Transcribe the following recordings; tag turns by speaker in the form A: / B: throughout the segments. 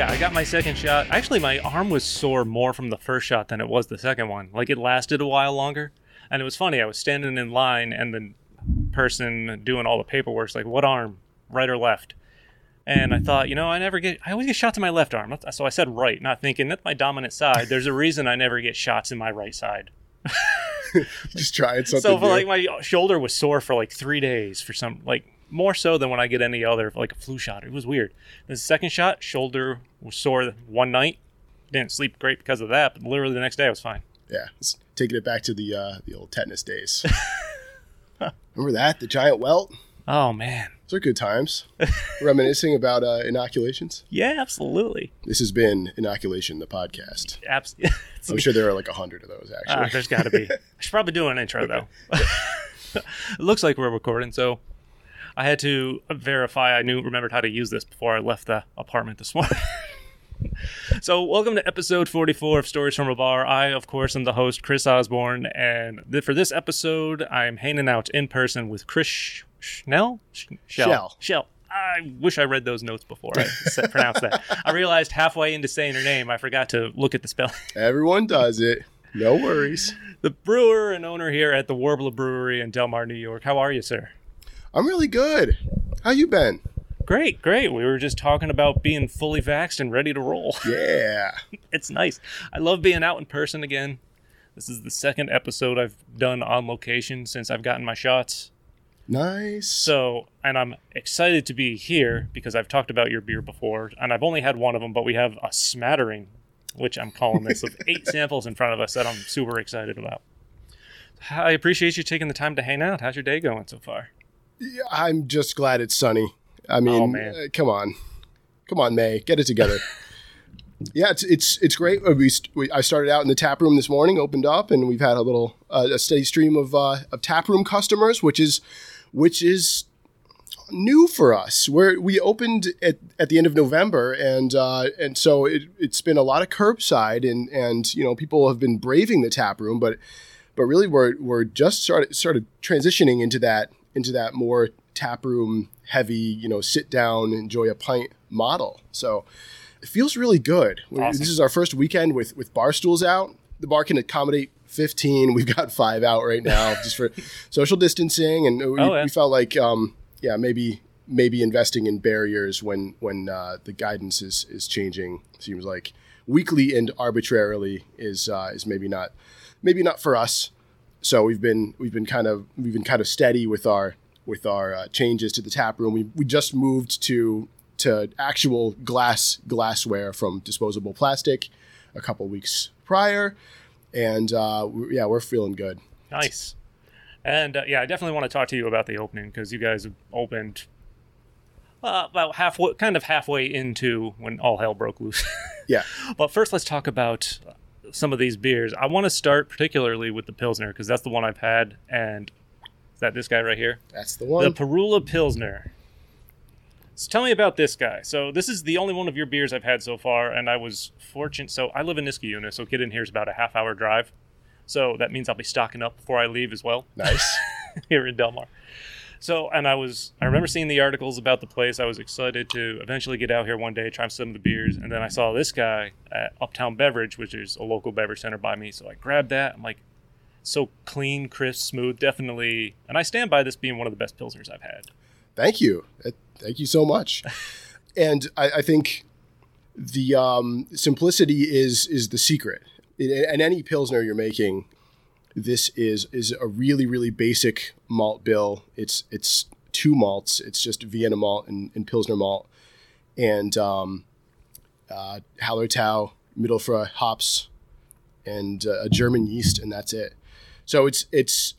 A: yeah, I got my second shot. Actually, my arm was sore more from the first shot than it was the second one. Like it lasted a while longer. And it was funny. I was standing in line, and the person doing all the paperwork's like, "What arm, right or left?" And I thought, you know, I never get. I always get shot to my left arm. So I said right, not thinking that's my dominant side. There's a reason I never get shots in my right side.
B: Just trying something.
A: So like my shoulder was sore for like three days for some like more so than when I get any other like a flu shot. It was weird. The second shot, shoulder was sore one night. Didn't sleep great because of that, but literally the next day I was fine.
B: yeah, it's taking it back to the uh, the old tetanus days. Remember that the giant welt?
A: Oh man.
B: Those are good times. Reminiscing about uh, inoculations.
A: Yeah, absolutely.
B: This has been inoculation, the podcast.
A: Abs-
B: I'm sure there are like a hundred of those
A: Ah,
B: actually.
A: there's got to be. I should probably do an intro though. it looks like we're recording, so I had to verify I knew remembered how to use this before I left the apartment this morning. so, welcome to episode 44 of Stories from a Bar. I, of course, am the host, Chris Osborne, and th- for this episode, I'm hanging out in person with Chris Sh- Schnell? Sh-
B: Shell.
A: Shell. I wish I read those notes before I said, pronounced that. I realized halfway into saying her name, I forgot to look at the spelling.
B: Everyone does it. No worries.
A: the brewer and owner here at the Warbler Brewery in Delmar, New York. How are you, sir?
B: I'm really good. How you been?
A: Great, great. We were just talking about being fully vaxxed and ready to roll.
B: Yeah.
A: it's nice. I love being out in person again. This is the second episode I've done on location since I've gotten my shots.
B: Nice.
A: So, and I'm excited to be here because I've talked about your beer before, and I've only had one of them, but we have a smattering, which I'm calling this, of eight samples in front of us that I'm super excited about. I appreciate you taking the time to hang out. How's your day going so far?
B: Yeah, I'm just glad it's sunny. I mean,
A: Oh,
B: come on, come on, May, get it together. yeah, it's it's it's great. Uh, We, we I started out in the tap room this morning, opened up, and we've had a little uh, a steady stream of uh, of tap room customers, which is which is new for us. Where we opened at, at the end of November, and uh, and so it, it's been a lot of curbside, and and you know people have been braving the tap room, but but really we're we're just started started transitioning into that into that more tap room heavy, you know, sit down, enjoy a pint model. So it feels really good.
A: Awesome.
B: This is our first weekend with with bar stools out. The bar can accommodate 15. We've got five out right now just for social distancing, and we,
A: Oh, yeah.
B: we felt like, um, yeah, maybe maybe investing in barriers when when uh, the guidance is is changing seems like weekly and arbitrarily is uh, is maybe not maybe not for us. So we've been we've been kind of we've been kind of steady with our with our uh, changes to the tap room. We we just moved to to actual glass glassware from disposable plastic a couple weeks prior, and uh, we- yeah, we're feeling good.
A: Nice. And uh, yeah, I definitely want to talk to you about the opening because you guys opened uh, about halfway, kind of halfway into when all hell broke loose.
B: Yeah,
A: but first, let's talk about some of these beers. I want to start particularly with the Pilsner because that's the one I've had. And is that this guy right here?
B: that's the one.
A: The. Parula Pilsner. So tell me about this guy. So this is the only one of your beers I've had so far, and I was fortunate. So I live in Niskayuna, so getting here is about a half hour drive. So that means I'll be stocking up before I leave as well
B: nice.
A: here in Delmar. So, and I was, I remember seeing the articles about the place. I was excited to eventually get out here one day, try some of the beers. And then I saw this guy at Uptown Beverage, which is a local beverage center by me. So I grabbed that. I'm like, so clean, crisp, smooth, definitely. And I stand by this being one of the best Pilsners I've had.
B: Thank you. Thank you so much. and I, I think the um, simplicity is is the secret. In, in any pilsner you're making, this is is a really really basic malt bill. It's it's two malts. It's just Vienna malt and, and pilsner malt, and um, uh, Hallertau, Mittelfrüh hops, and uh, a German yeast, and that's it. So it's it's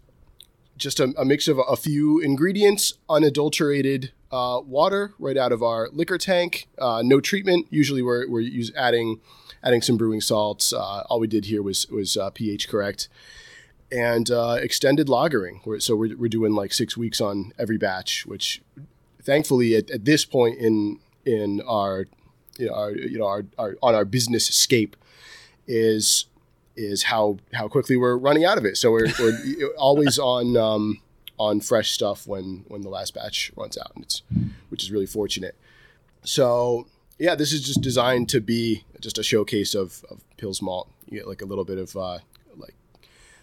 B: just a, a mix of a, few ingredients, unadulterated uh, water right out of our liquor tank, uh, no treatment. Usually we're, we're use, adding adding some brewing salts. Uh, all we did here was was uh, pH correct, and uh, extended lagering. We're, so we're, we're doing like six weeks on every batch, which thankfully at, at this point in in our you know, our, you know our, our on our business scape is is how how quickly we're running out of it. So we're, we're always on um, on fresh stuff when when the last batch runs out, and it's which is really fortunate. So yeah, this is just designed to be just a showcase of, of malt. You get like a little bit of uh,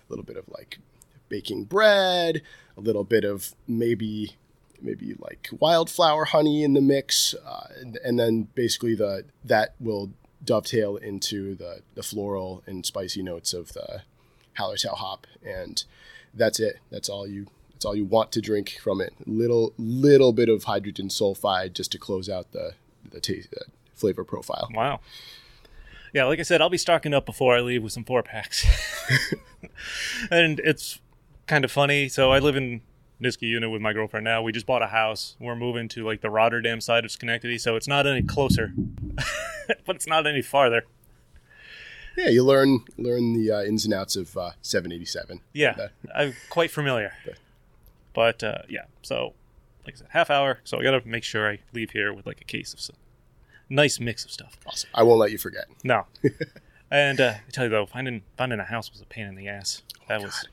B: a little bit of like baking bread, a little bit of maybe maybe like wildflower honey in the mix, uh, and, and then basically the that will dovetail into the the floral and spicy notes of the Hallertau hop, and that's it. That's all you. That's all you want to drink from it. Little little bit of hydrogen sulfide just to close out the the taste, uh, flavor profile.
A: Wow. Yeah, like I said, I'll be stocking up before I leave with some four packs. and it's kind of funny. So I live in Niski Niskayuna with my girlfriend now. We just bought a house. We're moving to like the Rotterdam side of Schenectady, so it's not any closer, but it's not any farther.
B: Yeah, you learn learn the uh, ins and outs of uh, 787.
A: Yeah, I'm quite familiar. But uh, yeah, so like I said, half hour. So I got to make sure I leave here with like a case of some nice mix of stuff.
B: Awesome. I won't let you forget.
A: No. and uh, I tell you though, finding finding a house was a pain in the ass. That was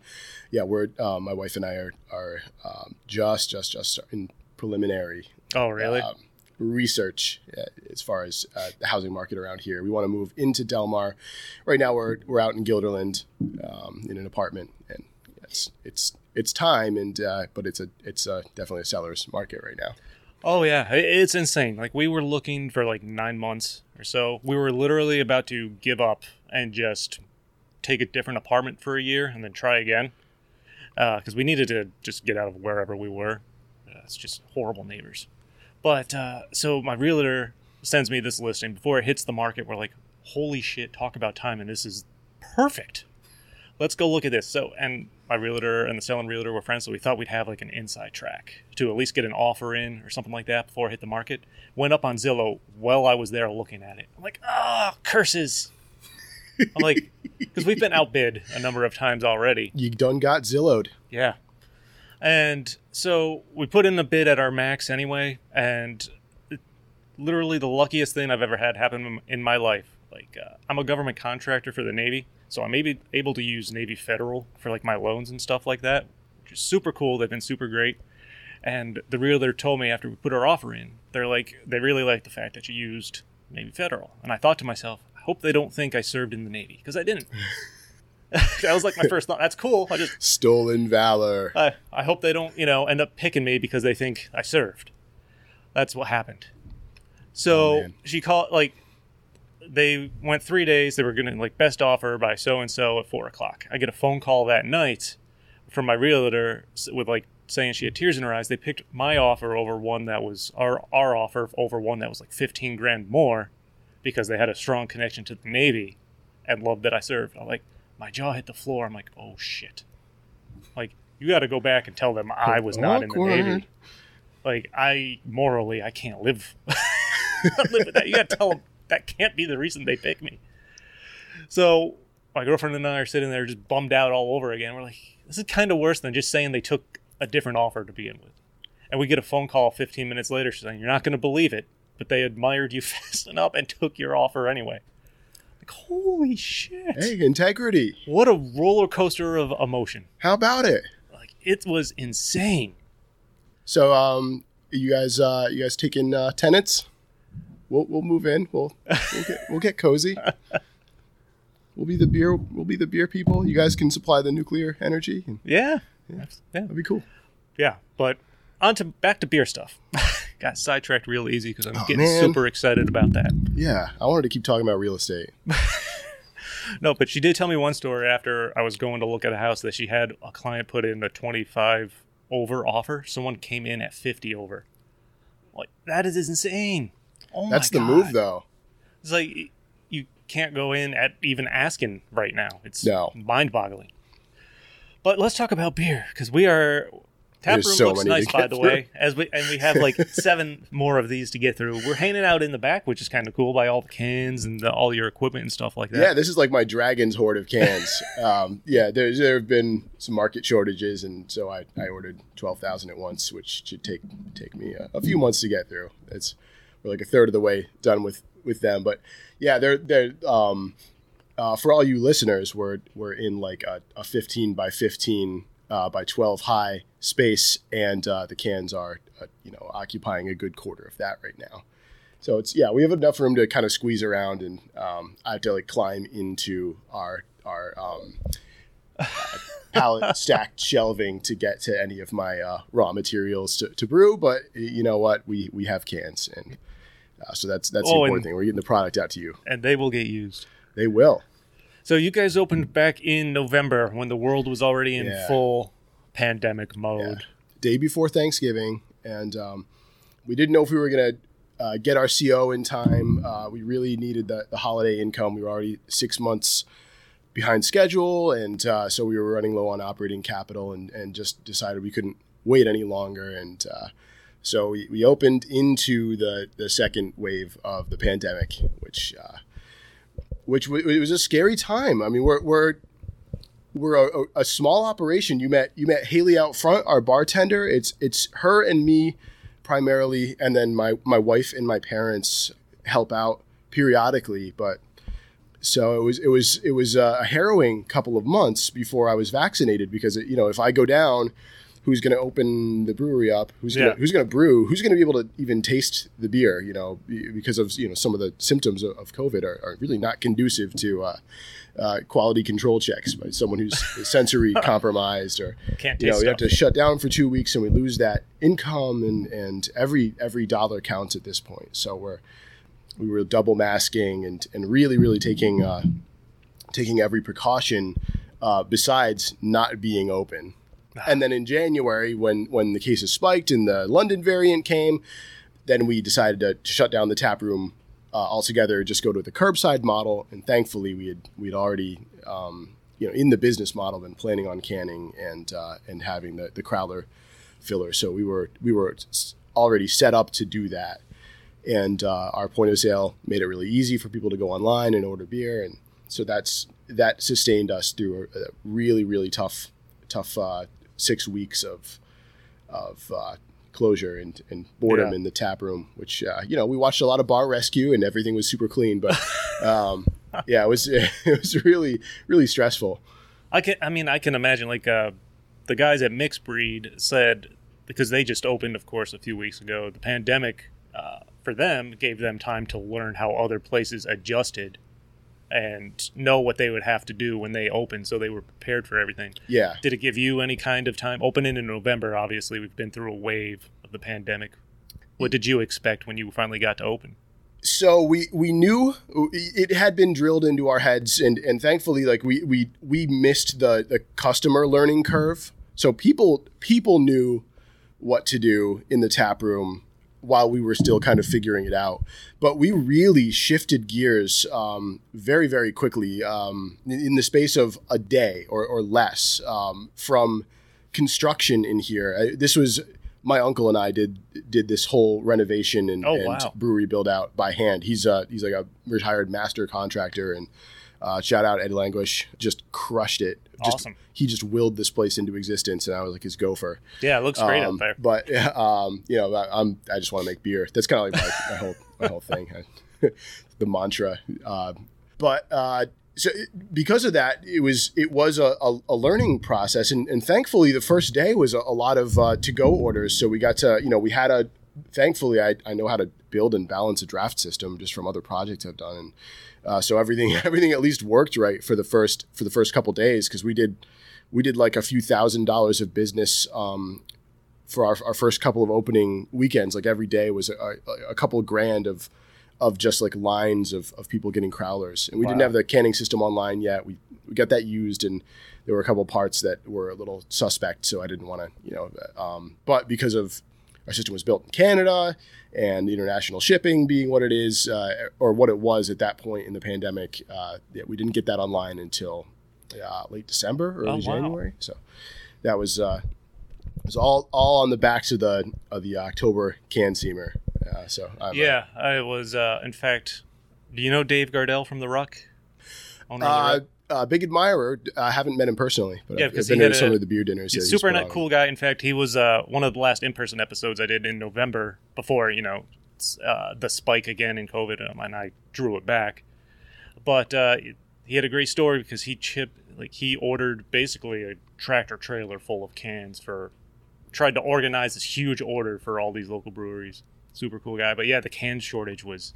B: Yeah, we're uh, my wife and I are are um, just just just in preliminary
A: oh really?
B: um, research uh, as far as uh, the housing market around here. We want to move into Delmar. Right now, we're we're out in Guilderland um, in an apartment, and it's it's it's time, and uh, but it's a it's uh definitely a seller's market right now.
A: Oh yeah, it's insane. Like we were looking for like nine months so. We were literally about to give up and just take a different apartment for a year and then try again because we needed to just get out of wherever we were. Uh, it's just horrible neighbors. But uh, so my realtor sends me this listing before it hits the market. We're like, holy shit! Talk about time, and this is perfect. Let's go look at this. So, and my realtor and the selling realtor were friends, so we thought we'd have like an inside track to at least get an offer in or something like that before I hit the market. Went up on Zillow while I was there looking at it. I'm like, ah, curses. I'm like, because we've been outbid a number of times already.
B: You done got Zillowed.
A: Yeah. And so we put in a bid at our max anyway, and it- literally the luckiest thing I've ever had happen in my life. Like, uh, I'm a government contractor for the Navy, so I'm maybe able to use Navy Federal for like my loans and stuff like that, which is super cool. They've been super great. And the realtor told me after we put our offer in, they're like, they really like the fact that you used Navy Federal. And I thought to myself, I hope they don't think I served in the Navy, because I didn't. that was like my first thought. That's cool. I just
B: Stolen valor.
A: I, I hope they don't, you know, end up picking me because they think I served. That's what happened. So
B: Oh,
A: she called, like, they went three days. They were going to, like, best offer by so and so at four o'clock. I get a phone call that night from my realtor with, like, saying she had tears in her eyes. They picked my offer over one that was our, our offer over one that was like 15 grand more because they had a strong connection to the Navy and loved that I served. I'm like, my jaw hit the floor. I'm like, oh shit. Like, you got to go back and tell them I was not in the Navy. Like, I morally, I can't live, live with that. You got to tell them that can't be the reason they pick me. So, my girlfriend and I are sitting there just bummed out all over again. We're like, this is kind of worse than just saying they took a different offer to begin with. And we get a phone call 15 minutes later saying, You're not going to believe it, but they admired you fast enough and took your offer anyway. Like, holy shit.
B: Hey, integrity.
A: What a roller coaster of emotion.
B: How about it?
A: Like, it was insane.
B: So, um, you guys, uh, you guys taking uh, tenants? We'll we'll move in. We'll we'll get we'll get cozy. We'll be the beer. We'll be the beer people. You guys can supply the nuclear energy. And
A: Yeah. Yeah.
B: that'd be cool.
A: Yeah. But on to back to beer stuff. Got sidetracked real easy because I'm
B: Oh,
A: getting
B: man.
A: super excited about that.
B: Yeah, I wanted to keep talking about real estate.
A: No, but she did tell me one story after I was going to look at a house that she had a client put in a 25 over offer. Someone came in at 50 over. Like, that is insane. Oh
B: That's
A: my
B: the
A: God.
B: move, though.
A: It's like you can't go in at even asking right now. It's
B: No.
A: mind-boggling. But let's talk about beer because we are. Tap
B: There's
A: room
B: so
A: looks nice, by
B: get
A: the
B: through.
A: way. As we and we have like seven more of these to get through. We're hanging out in the back, which is kind of cool by all the cans and the, all your equipment and stuff like that.
B: Yeah, this is like my dragon's hoard of cans. um, yeah, there there have been some market shortages, and so I, I ordered twelve thousand at once, which should take take me a, a few months to get through. It's we're like a third of the way done with with them, but yeah, they're they're um, uh, for all you listeners, we're we're in like a, a fifteen by fifteen uh, by twelve high space, and uh, the cans are uh, you know occupying a good quarter of that right now. So it's yeah, we have enough room to kind of squeeze around, and um, I have to like climb into our our um, pallet stacked shelving to get to any of my uh, raw materials to, to brew. But you know what, we we have cans, and uh, so that's that's the
A: Oh,
B: important
A: and-
B: thing. We're getting the product out to you.
A: And they will get used.
B: They will.
A: So you guys opened back in November when the world was already in
B: Yeah.
A: full pandemic mode.
B: day before Thanksgiving, and um, we didn't know if we were going to uh, get our CO in time. Uh, we really needed the, the holiday income. We were already six months behind schedule, and uh, so we were running low on operating capital, and, and just decided we couldn't wait any longer. And uh, so we, we opened into the, the second wave of the pandemic, which uh, which w- it was a scary time. I mean, we're, we're we're a, a, small operation. You met you met Haley out front, our bartender. It's it's her and me primarily, and then my my wife and my parents help out periodically. But so it was it was it was a harrowing couple of months before I was vaccinated because you know if I go down, who's going to open the brewery up? Who's gonna,
A: Yeah.
B: who's going to brew? Who's going to be able to even taste the beer? You know because of you know some of the symptoms of, of COVID are, are really not conducive to. Uh, uh, quality control checks by someone who's sensory compromised or
A: Can't
B: you know we have to shut down for two weeks and we lose that income and and every every dollar counts at this point so we're we were double masking and and really really taking uh, taking every precaution uh, besides not being open and then in January when when the cases spiked and the London variant came then we decided to shut down the tap room uh, altogether, just go to the curbside model. And thankfully, we had we'd already, um, you know, in the business model, been planning on canning and uh, and having the the crowler filler. So we were we were already set up to do that. And uh, our point of sale made it really easy for people to go online and order beer, and so that's that sustained us through a, a really really tough tough uh, six weeks of of uh, closure and, and boredom
A: Yeah.
B: in the tap room, which uh, you know we watched a lot of Bar Rescue and everything was super clean, but um, yeah, it was it was really really stressful.
A: I can. I mean, I can imagine like uh, the guys at Mixed Breed said because they just opened, of course, a few weeks ago. The pandemic uh, for them gave them time to learn how other places adjusted and know what they would have to do when they opened, so they were prepared for everything.
B: Yeah,
A: Did it give you any kind of time? Opening in November, obviously, we've been through a wave of the pandemic. What did you expect when you finally got to open?
B: so we we knew it had been drilled into our heads and and thankfully like we we we missed the the customer learning curve so people people knew what to do in the tap room while we were still kind of figuring it out but we really shifted gears um, very very quickly um, in the space of a day or, or less um, from construction in here I, this was my uncle and I did did this whole renovation and,
A: Oh,
B: and
A: wow.
B: brewery build out by hand. He's uh he's like a retired master contractor and uh, shout out Ed Languish, just crushed it. Just,
A: Awesome.
B: He just willed this place into existence, and I was like his gopher.
A: Yeah, it looks great
B: Um,
A: out there.
B: But um, you know, I, I'm I just want to make beer. That's kind of like my, my whole my whole thing, the mantra. Uh, but uh, so it- because of that, it was it was a, a, a learning process, and, and thankfully the first day was a, a lot of uh, to go orders. So we got to you know we had a thankfully I, I know how to build and balance a draft system just from other projects I've done, and uh, so everything everything at least worked right for the first for the first couple days because we did we did like a few thousand dollars of business um, for our, our first couple of opening weekends. Like every day was a, a, couple grand of of just like lines of, of people getting crowlers. And we didn't have the canning system online yet. We, we got that used and there were a couple parts that were a little suspect. So I didn't want to, you know, um, but because of our system was built in Canada and international shipping being what it is, uh, or what it was at that point in the pandemic, uh, yeah, we didn't get that online until uh, late December, early
A: Oh, wow.
B: January. So that was, uh, was all, all on the backs of the, of the Oktober can seamer. Uh, so I'm, uh,
A: Yeah, I was. Uh, in fact, do you know Dave Gardell from The Ruck? Owner of The Ruck?
B: Uh, big admirer. I haven't met him personally, but
A: Yeah,
B: I've, I've been to some
A: a-
B: of the beer dinners.
A: He's a super nice, cool guy. In fact, he was uh, one of the last in-person episodes I did in November before you know uh, the spike again in COVID, um, and I drew it back. But uh, he had a great story because he chipped like he ordered basically a tractor trailer full of cans for tried to organize this huge order for all these local breweries. super cool guy. But yeah, the can shortage was.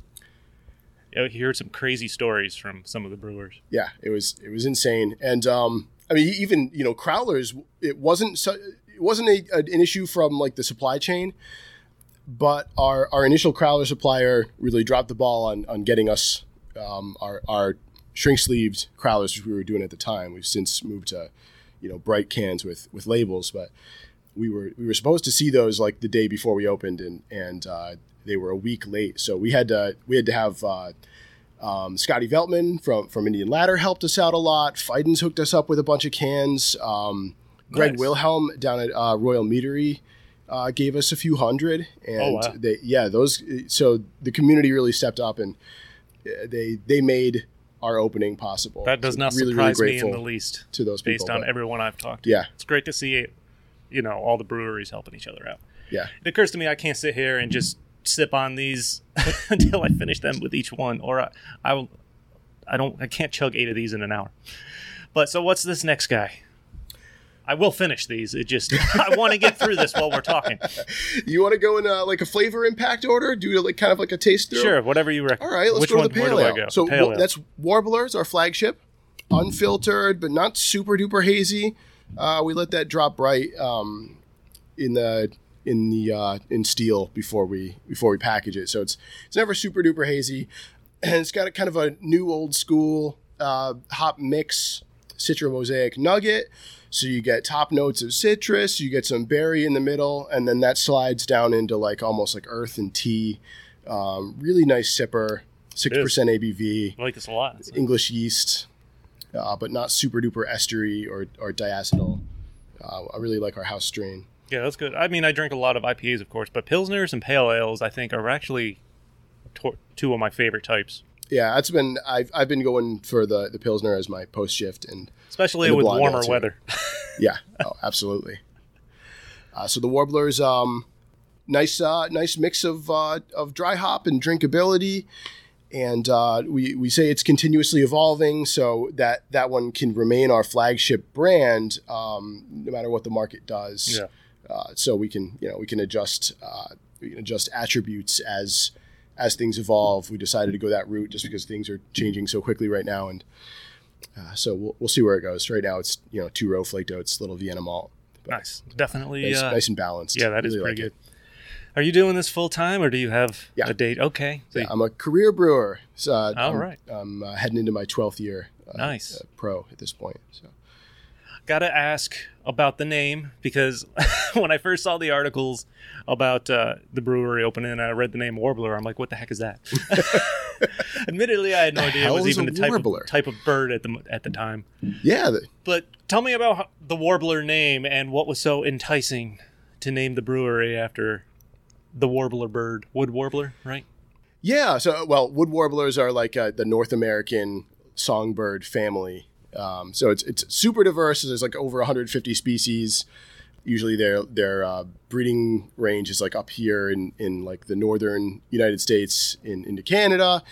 A: I heard some crazy stories from some of the brewers.
B: Yeah, it was it was insane, and um, I mean even you know crowlers, it wasn't so, it wasn't a, an issue from like the supply chain, but our our initial crowler supplier really dropped the ball on on getting us um, our our shrink sleeved crowlers which we were doing at the time. We've since moved to you know bright cans with with labels, but we were we were supposed to see those like the day before we opened, and and uh, they were a week late. So we had to we had to have uh, um, Scotty Veltman from from Indian Ladder helped us out a lot. Fidens hooked us up with a bunch of cans. Um, Greg
A: Nice.
B: Wilhelm down at uh, Royal Meadery uh, gave us a few hundred, and
A: Oh, wow.
B: they yeah those so the community really stepped up and uh, they they made our opening possible.
A: That does
B: So
A: not
B: really,
A: surprise
B: really
A: me in the least,
B: to those people.
A: based on
B: but-
A: everyone I've talked to.
B: yeah,
A: It's great to see, you know, all the breweries helping each other out.
B: yeah.
A: It occurs to me I can't sit here and just sip on these until I finish them with each one, or I, I will. I don't. I can't chug eight of these in an hour. But so, what's this next guy? I will finish these. It just I want to get through this while we're talking.
B: You want to go in uh, like a flavor impact order? Do you like kind of like a taste through?
A: Sure, whatever you recommend.
B: All right, let's
A: Which
B: go
A: one?
B: to the pale ale. So
A: pale ale.
B: that's Warblers, our flagship, unfiltered but not super duper hazy. Uh, we let that drop right um, in the in the uh, in steel before we before we package it. So it's it's never super duper hazy, and it's got a kind of a new old school uh, hop mix citra mosaic nugget. So you get top notes of citrus, you get some berry in the middle, and then that slides down into like almost like earth and tea. Um, really nice sipper, six percent ABV,
A: I like this a lot. It's-
B: English yeast, uh, but not super duper estery or or diacetyl. Uh, I really like our house strain.
A: Yeah, that's good. I mean, I drink a lot of IPAs, of course, but pilsners and pale ales, I think, are actually to- two of my favorite types,
B: Yeah, that's been I've I've been going for the the pilsner as my post shift, and
A: especially
B: And
A: with warmer weather.
B: yeah, oh, absolutely. Uh, so the warblers, um, nice uh, nice mix of uh, of dry hop and drinkability, and uh, we we say it's continuously evolving, so that that one can remain our flagship brand, um, no matter what the market does.
A: Yeah.
B: Uh, so we can you know we can adjust uh, we can adjust attributes as as things evolve. We decided to go that route just because things are changing so quickly right now, and uh, so we'll, we'll see where it goes. Right now, it's you know two row flaked oats, little Vienna malt,
A: nice, definitely.
B: nice,
A: uh,
B: nice and balanced.
A: Yeah, that is
B: Really
A: pretty
B: like
A: good. Are you doing this full time, or do you have
B: Yeah.
A: a date? Okay, so
B: it. I'm a career brewer. So, uh,
A: All
B: I'm,
A: right.
B: I'm uh, heading into my 12th year. Uh,
A: Nice.
B: uh, pro at this point. So
A: gotta ask about the name because when I first saw the articles about uh, the brewery opening, and I read the name Warbler. I'm like, what the heck is that? Admittedly, I had no
B: The
A: idea it was even the type of, type of bird at the at the time.
B: yeah, the,
A: But tell me about how, the Warbler name and what was so enticing to name the brewery after the warbler bird, wood warbler, right?
B: yeah. So well, wood warblers are like uh, the North American songbird family. Um, so it's it's super diverse. There's like over 150 species. Usually their their uh, breeding range is like up here in, in like the northern United States in, into Canada,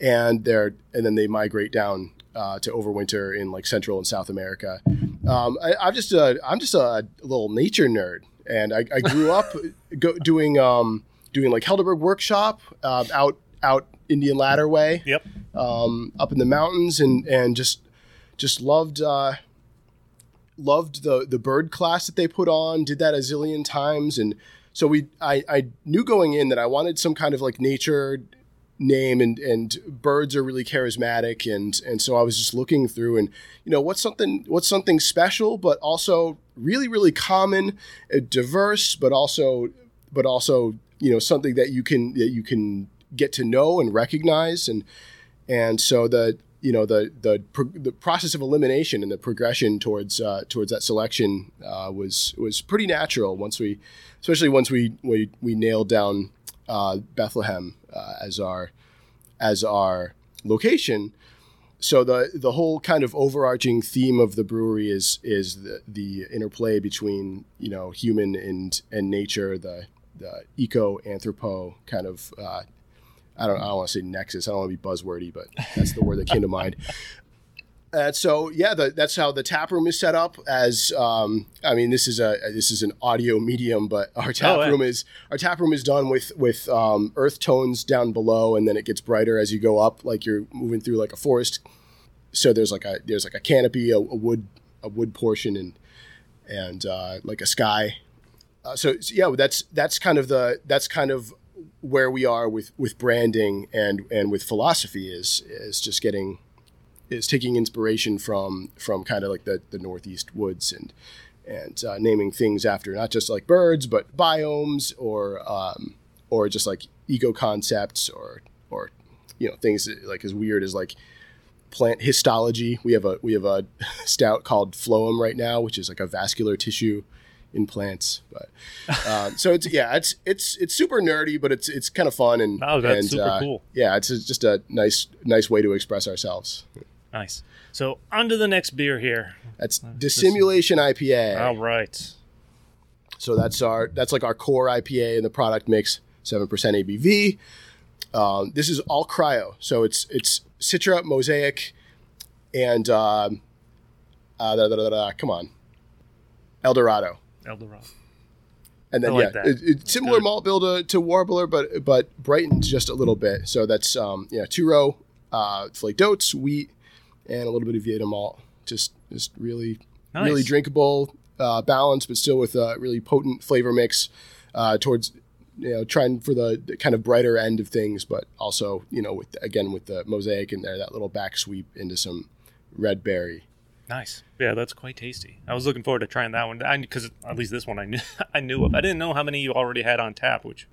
B: and they're and then they migrate down uh, to overwinter in like Central and South America. Um, I, I'm just a I'm just a little nature nerd, and I, I grew up go, doing um, doing like Helderberg workshop uh, out out Indian Ladder way
A: Yep.
B: um, up in the mountains and and just just loved uh, loved the the bird class that they put on. Did that a zillion times, and so we I, I knew going in that I wanted some kind of like nature name and and birds are really charismatic and and so I was just looking through and you know what's something what's something special but also really really common uh, diverse but also but also you know something that you can that you can get to know and recognize and and so the you know the the the process of elimination and the progression towards uh, towards that selection uh, was was pretty natural once we especially once we we, we nailed down uh, Bethlehem uh, as our as our location. So the the whole kind of overarching theme of the brewery is is the, the interplay between you know human and and nature, the the eco anthropo kind of uh, I don't I don't want to say nexus. I don't want to be buzzwordy, but that's the word that came to mind. Uh, so yeah, the, that's how the tap room is set up. As um, I mean, this is a this is an audio medium, but our tap
A: Oh, yeah.
B: room is our tap room is done with with um, earth tones down below, and then it gets brighter as you go up, like you're moving through like a forest. So there's like a there's like a canopy, a, a wood a wood portion, and and uh, like a sky. Uh, so, so yeah, that's that's kind of the that's kind of where we are with with branding and and with philosophy is is just getting is taking inspiration from from kind of like the the northeast woods and and uh, naming things after not just like birds but biomes or um, or just like eco concepts or or you know things that, like as weird as like plant histology. We have a we have a stout called phloem right now, which is like a vascular tissue in plants. But um, so it's yeah, it's it's it's super nerdy, but it's it's kind of fun and
A: Oh, that's
B: and,
A: super
B: uh,
A: cool.
B: Yeah, it's just a nice nice way to express ourselves.
A: Nice. So on to the next beer here.
B: That's dissimulation IPA.
A: All right.
B: So that's our that's like our core IPA in the product mix, seven percent ABV. Um, this is all cryo, so it's it's Citra, Mosaic, and um, uh, da, da, da, da, come on, Eldorado,
A: Eldorado.
B: and then
A: like
B: yeah, it, it's similar
A: Good.
B: malt bill to, to Warbler, but but brightens just a little bit. So that's um, yeah, two row, uh, flaked oats, wheat, and a little bit of Vienna malt. Just just really
A: Nice.
B: really drinkable, uh, balanced, but still with a really potent flavor mix uh, towards you know trying for the, the kind of brighter end of things, but also you know with again with the mosaic in there, that little back sweep into some red berry.
A: Nice. Yeah, that's quite tasty. I was looking forward to trying that one because at least this one I knew I knew of. I didn't know how many you already had on tap, which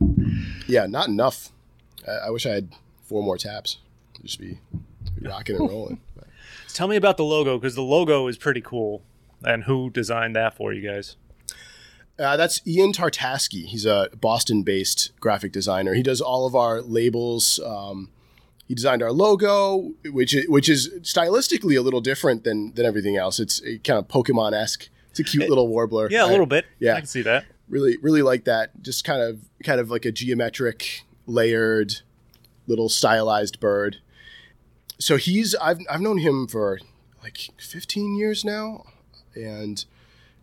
B: Yeah, not enough. I, I wish I had four more taps. Just be, be rocking and rolling. But,
A: Tell me about the logo because the logo is pretty cool. And who designed that for you guys?
B: Uh, that's Ian Tartaski. He's a Boston-based graphic designer. He does all of our labels. Um, he designed our logo, which is, which is stylistically a little different than than everything else. It's kind of Pokemon-esque. It's a cute little warbler.
A: Yeah, a little bit.
B: yeah.
A: I can see that.
B: Really, really like that. Just kind of kind of like a geometric, layered, little stylized bird. So he's I've I've known him for like 15 years now, and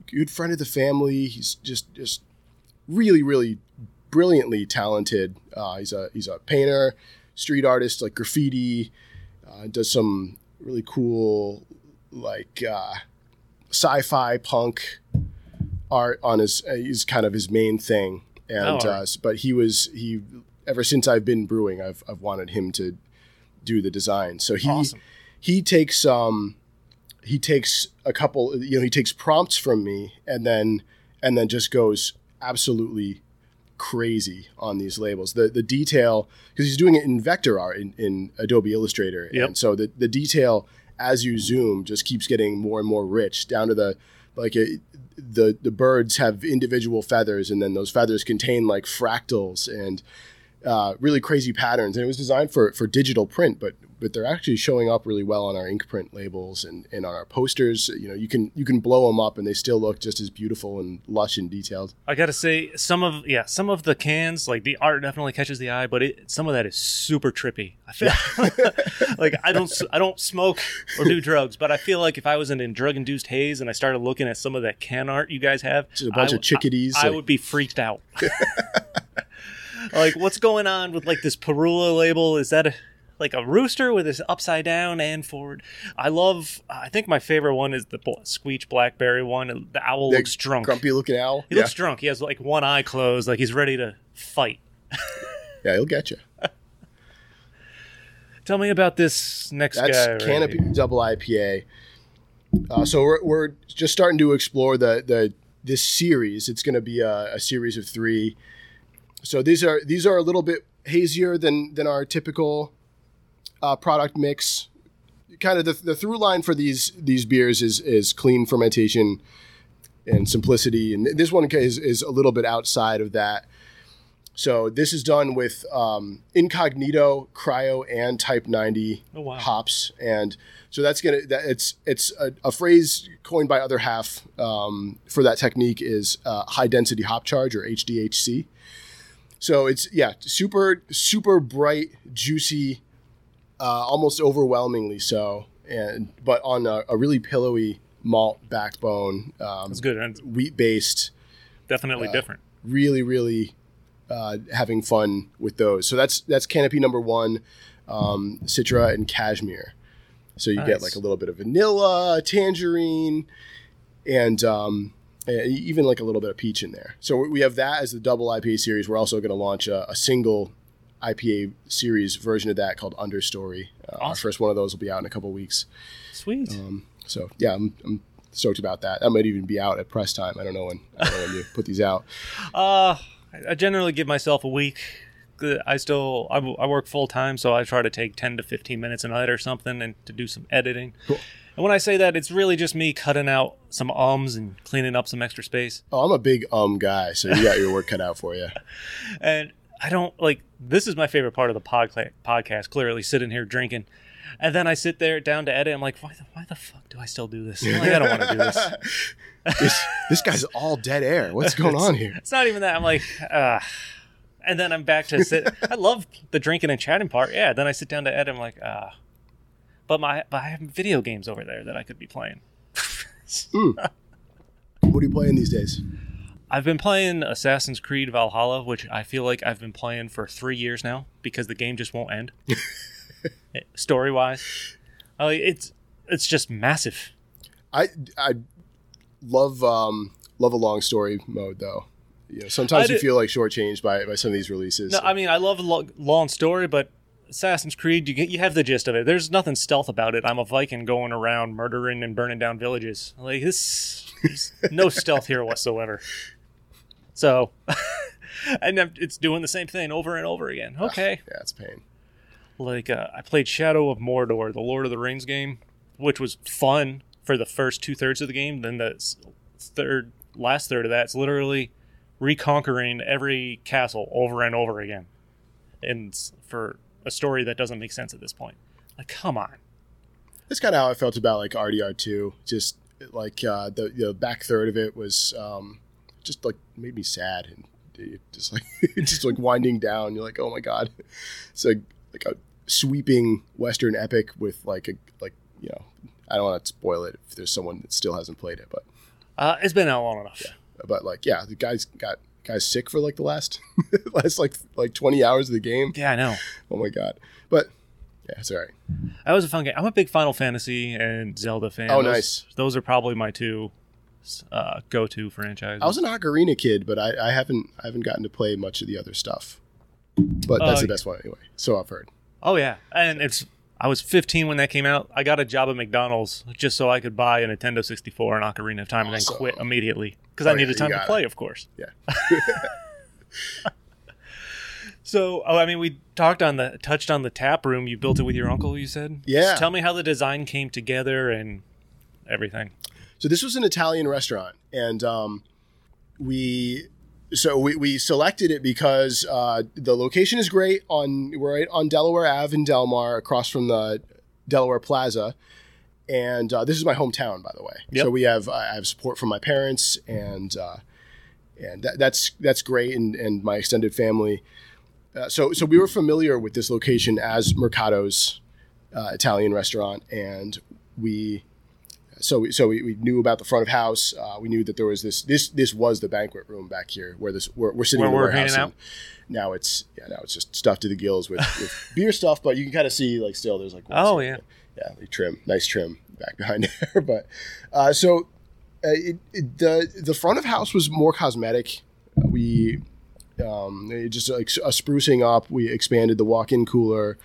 B: good friend of the family. He's just just really really brilliantly talented. Uh, he's a he's a painter, street artist, like graffiti. Uh, does some really cool like uh, sci-fi punk art on his. Uh, is kind of his main thing. And
A: Oh, right.
B: uh, but he was he ever since I've been brewing, I've I've wanted him to do the design. So he
A: Awesome.
B: he takes um he takes a couple you know he takes prompts from me and then and then just goes absolutely crazy on these labels the the detail because he's doing it in vector art in, in adobe illustrator
A: Yep.
B: and so the, the detail as you zoom just keeps getting more and more rich down to the like it, the the birds have individual feathers and then those feathers contain like fractals and uh, really crazy patterns. And it was designed for, for digital print, but but they're actually showing up really well on our ink print labels and, and on our posters. You know, you can you can blow them up and they still look just as beautiful and lush and detailed.
A: I gotta say, some of yeah, some of the cans, like the art definitely catches the eye, but it, some of that is super trippy. I feel like I don't I don't smoke or do drugs, but I feel like if I was in a drug induced haze and I started looking at some of that can art you guys have,
B: Just a bunch
A: I
B: of chickadees.
A: I, I would be freaked out. like, what's going on with like this Parula label? Is that a like a rooster with his upside down and forward? I love. I think my favorite one is the Squeech Blackberry one. The owl
B: The
A: looks drunk.
B: grumpy looking owl.
A: He
B: yeah.
A: looks drunk. He has like one eye closed, like he's ready to fight.
B: yeah, he'll get you.
A: Tell me about this next
B: That's
A: guy. right
B: Canopy
A: here.
B: Double IPA. Uh, so we're, we're just starting to explore the the this series. It's going to be a, a series of three. So these are these are a little bit hazier than than our typical uh, product mix. Kind of the, the through line for these these beers is is clean fermentation and simplicity, and this one is is a little bit outside of that. So this is done with um, incognito, cryo, and Type 90
A: Oh, wow.
B: hops, and so that's gonna that it's it's a, a phrase coined by other half um, for that technique is uh, high density hop charge or HDHC. So it's yeah, super super bright, juicy, uh, almost overwhelmingly so. and but on a, a really pillowy malt backbone, um,
A: It's good and
B: wheat based.
A: definitely different.
B: Really, really uh, having fun with those. So that's that's canopy number one, um, Citra and Cashmere. So you get like a little bit of vanilla, tangerine, and um, even like a little bit of peach in there. So we have that as the double IPA series. We're also going to launch a, a single IPA series version of that called Understory. Uh, Our first one of those will be out in a couple weeks.
A: Sweet.
B: Um, so yeah, I'm, I'm stoked about that. That might even be out at press time. I don't know when. I don't know when you put these out.
A: Uh, I- I generally give myself a week. I still I work full time, so I try to take ten to fifteen minutes a night or something, and to do some editing.
B: Cool.
A: And when I say that, it's really just me cutting out some ums and cleaning up some extra space.
B: Oh, I'm a big um guy, so you got your work cut out for you.
A: And I don't like this is my favorite part of the podca- podcast. Clearly, sitting here drinking, and then I sit there down to edit. I'm like, why the why the fuck do I still do this? I'm like, I don't want to do this.
B: this this guy's all dead air. What's going on here?
A: It's not even that. I'm like, uh and then I'm back to sit. I love the drinking and chatting part. Yeah. Then I sit down to edit. I'm like, ah. But my, but I have video games over there that I could be playing.
B: What are you playing these days?
A: I've been playing Assassin's Creed Valhalla, which I feel like I've been playing for three years now because the game just won't end. Story wise, it's it's just massive.
B: I I love um love a long story mode though. You know, sometimes you feel like shortchanged by by some of these releases.
A: No, I mean I love lo- long story, but Assassin's Creed, you get you have the gist of it. There's nothing stealth about it. I'm a Viking going around murdering and burning down villages. Like this, there's no stealth here whatsoever. So, and it's doing the same thing over and over again. Okay,
B: yeah, it's pain.
A: like uh, I played Shadow of Mordor, the Lord of the Rings game, which was fun for the first two thirds of the game. Then the third, last third of that's literally reconquering every castle over and over again, and for a story that doesn't make sense at this point. Like, come on.
B: That's kind of how I felt about like RDR two. Just like uh, the the back third of it was um, just like made me sad and it just like just like winding down. You're like, oh my god, it's like like a sweeping western epic with like a like you know I don't want to spoil it if there's someone that still hasn't played it, but
A: Uh, it's been out long enough.
B: but like yeah, the guy's got guy's sick for like the last last like like 20 hours of the game.
A: Yeah, I know.
B: Oh my god, but yeah, it's all right.
A: That was a fun game. I'm a big Final Fantasy and Zelda fan.
B: Oh,
A: Those-
B: nice.
A: Those are probably my two uh, go-to franchises.
B: I was an Ocarina kid, but I, I haven't I haven't gotten to play much of the other stuff. But that's
A: Uh,
B: the best one anyway. So I've heard.
A: Oh yeah, and it's. I was 15 when that came out. I got a job at McDonald's just so I could buy a Nintendo 64 and Ocarina of Time, and then quit immediately because
B: Oh,
A: I needed
B: you
A: time to play, of course.
B: Yeah.
A: So, oh, I mean, we talked on the touched on the tap room. You built it with your uncle. You said,
B: Yeah.
A: Tell me how the design came together and everything.
B: So this was an Italian restaurant, and um, we so we, we selected it because uh, the location is great on we're right on Delaware Ave in Delmar, across from the Delaware Plaza, and uh, this is my hometown, by the way.
A: Yep.
B: So we have I have support from my parents, and uh, and that, that's that's great, and and my extended family. Uh, so so we were familiar with this location as Mercado's uh, Italian restaurant, and we so we, so we, we knew about the front of house. Uh, we knew that there was this this this was the banquet room back here where this we're, we're sitting
A: Where
B: in the
A: we're
B: warehouse. and Now it's yeah now it's just stuffed to the gills with, with beer stuff, but you can kind of see like still there's like
A: Oh, yeah.
B: yeah like trim nice trim back behind there. But uh, so uh, it, it, the the front of house was more cosmetic. We um, just like a sprucing up. We expanded the walk-in cooler.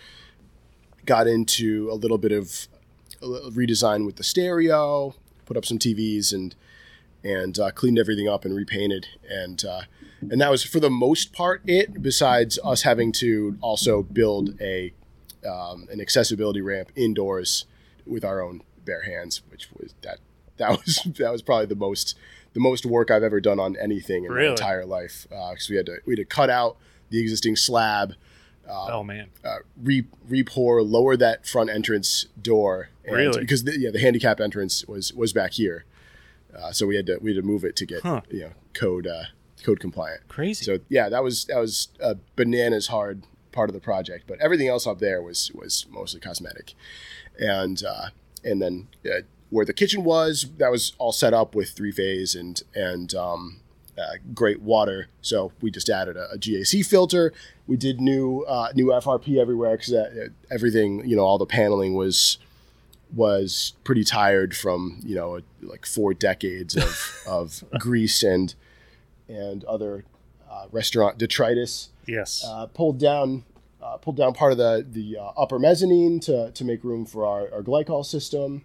B: Got into a little bit of a little redesign with the stereo. Put up some TVs and and uh, cleaned everything up and repainted. And uh, and that was for the most part it. Besides us having to also build a um, an accessibility ramp indoors with our own bare hands, which was that that was that was probably the most the most work I've ever done on anything in my entire life because we had to we had to cut out the existing slab,
A: oh man,
B: uh, re re-pour, lower that front entrance door, and
A: Really?
B: because the, yeah the handicap entrance was was back here, uh, so we had to we had to move it to get
A: Huh.
B: you know code uh, code compliant.
A: crazy.
B: So yeah, that was that was a bananas hard part of the project, but everything else up there was was mostly cosmetic, and uh, and then uh, where the kitchen was, that was all set up with three phase and and um, uh, great water. So we just added a, a GAC filter. We did new uh, new FRP everywhere because everything, you know, all the paneling was was pretty tired from you know like four decades of, of grease and and other uh, restaurant detritus.
A: Yes.
B: Uh, pulled down uh, pulled down part of the the uh, upper mezzanine to, to make room for our, our glycol system.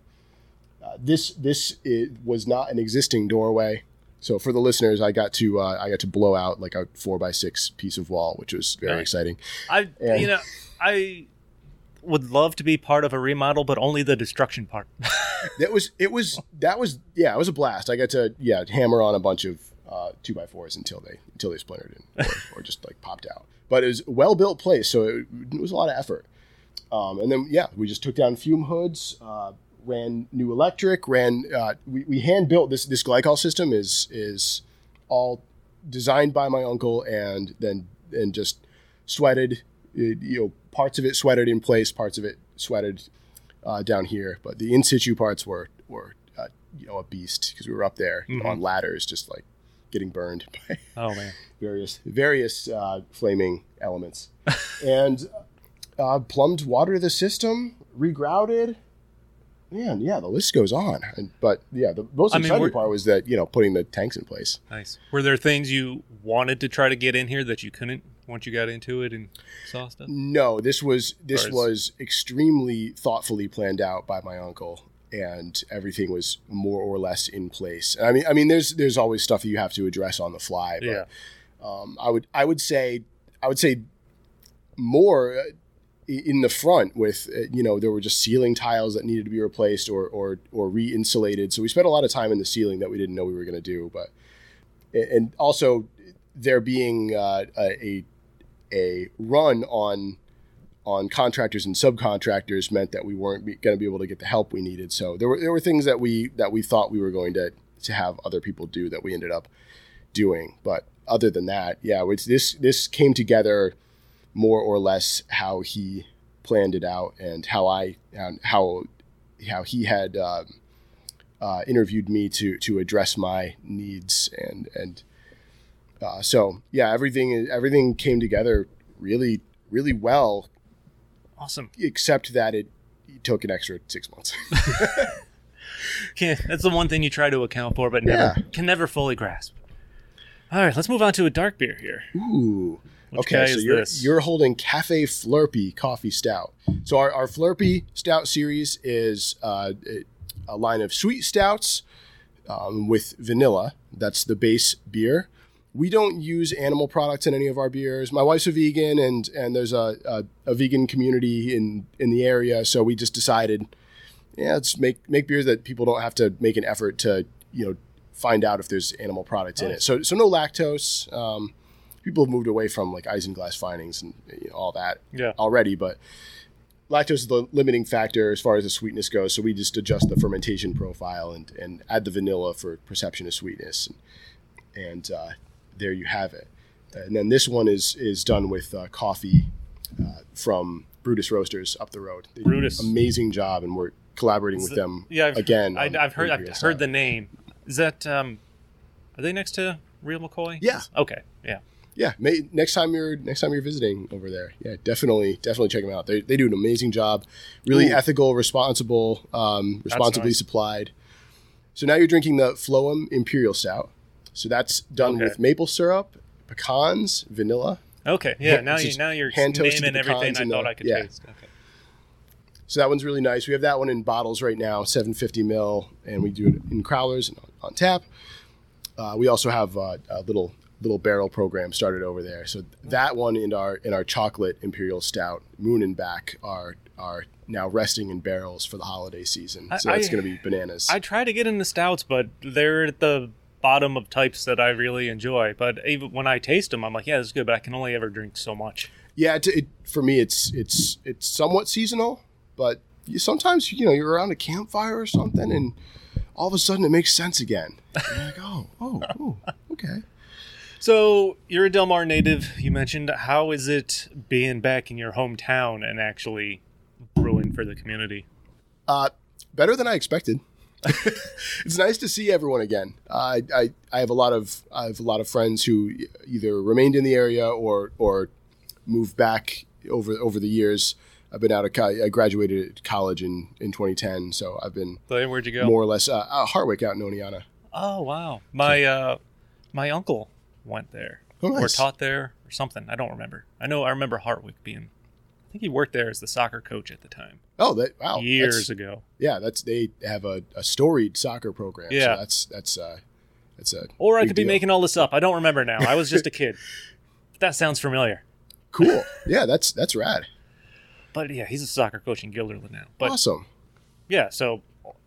B: Uh, this this was not an existing doorway, so for the listeners, I got to uh, I got to blow out like a four by six piece of wall, which was very exciting.
A: I and, you know I would love to be part of a remodel, but only the destruction part.
B: that was it was that was yeah it was a blast. I got to yeah hammer on a bunch of uh, two by fours until they until they splintered or, or just like popped out. But it was a well built place, so it, it, was a lot of effort. Um, and then yeah, we just took down fume hoods, uh, ran new electric, ran uh, we, we hand built this this glycol system is is all designed by my uncle and then and just sweated it, you know parts of it sweated in place, parts of it sweated uh, down here, but the in situ parts were were uh, you know a beast because we were up there mm-hmm. on ladders, just like getting burned by
A: oh man.
B: various various uh, flaming elements, and uh, plumbed water the system, regrouted, man, yeah, the list goes on. And, but yeah, the most I exciting mean, part was that you know putting the tanks in place.
A: Nice. Were there things you wanted to try to get in here that you couldn't once you got into it and saw stuff?
B: No, this was this was extremely thoughtfully planned out by my uncle, and everything was more or less in place. I mean, I mean, there's there's always stuff that you have to address on the fly. But, yeah. Um, I would I would say I would say more in the front with uh, you know there were just ceiling tiles that needed to be replaced or or or re-insulated. So we spent a lot of time in the ceiling that we didn't know we were going to do but and also there being uh, a a run on on contractors and subcontractors meant that we weren't going to be able to get the help we needed. So there were there were things that we that we thought we were going to to have other people do that we ended up doing. But other than that yeah which this this came together more or less how he planned it out and how I how how he had uh, uh, interviewed me to to address my needs and and uh, so yeah everything everything came together really really well.
A: Awesome.
B: Except that it took an extra six months.
A: that's the one thing you try to account for, but never yeah. can never fully grasp. All right, let's move on to a dark beer here.
B: Ooh. Which okay, so you're this? you're holding Cafe Flurpy Coffee Stout. So our, our Flurpy Stout series is uh, a line of sweet stouts um, with vanilla. That's the base beer. We don't use animal products in any of our beers. My wife's a vegan, and and there's a, a, a vegan community in in the area. So we just decided, yeah, let's make make beers that people don't have to make an effort to you know find out if there's animal products in it. So so no lactose. Um, people have moved away from like isinglass finings and you know, all that
A: yeah.
B: already, but lactose is the limiting factor as far as the sweetness goes. So we just adjust the fermentation profile and, and add the vanilla for perception of sweetness, and, and uh, there you have it. And then this one is is done with uh, coffee uh, from Brutus Roasters up the road.
A: They Brutus,
B: amazing job, and we're collaborating with them.
A: Yeah, I've,
B: again.
A: I, have heard I've heard the name. Is that um, are they next to Real McCoy?
B: Yeah.
A: Okay. Yeah
B: yeah, may, next time you're next time you're visiting over there, yeah, definitely definitely check them out. They, they do an amazing job, really Ooh. ethical, responsible, um, responsibly nice. supplied. So now you're drinking the Floam Imperial Stout. So that's done okay. with maple syrup, pecans, vanilla.
A: Okay, yeah. Now you now you're hand naming everything I thought the, I could yeah. taste. Okay.
B: So that one's really nice. We have that one in bottles right now, 750 mil, and we do it in crowlers and on, on tap. Uh, we also have uh, a little little barrel program started over there. So that one in our in our chocolate imperial stout, Moon and Back are are now resting in barrels for the holiday season. So I, that's going to be bananas.
A: I try to get into stouts, but they're at the bottom of types that I really enjoy. But even when I taste them, I'm like, yeah, this is good, but I can only ever drink so much.
B: Yeah, it, it, for me, it's it's it's somewhat seasonal, but you, sometimes you know you're around a campfire or something, and all of a sudden it makes sense again. You're like, oh, oh, oh, okay.
A: So you're a Delmar native. You mentioned how is it being back in your hometown and actually brewing for the community?
B: Uh, better than I expected. it's nice to see everyone again. I, I I have a lot of I have a lot of friends who either remained in the area or or moved back over over the years. I've been out of co- I graduated college in in 2010, so I've been
A: So where'd you go?
B: more or less uh, uh, Hartwick out in Oneonta.
A: Oh wow, my uh, my uncle went there
B: Oh,
A: or taught there or something. I don't remember. I know I remember Hartwick being. I think he worked there as the soccer coach at the time,
B: Oh, that wow,
A: years ago.
B: yeah, that's they have a, a storied soccer program. so
A: Yeah.
B: that's that's uh, that's a
A: Or I could be
B: deal.
A: making all this up. I don't remember now. I was just a kid. But that sounds familiar.
B: cool. Yeah, that's that's rad.
A: But yeah, he's a soccer coach in Guilderland now. But
B: awesome.
A: yeah, so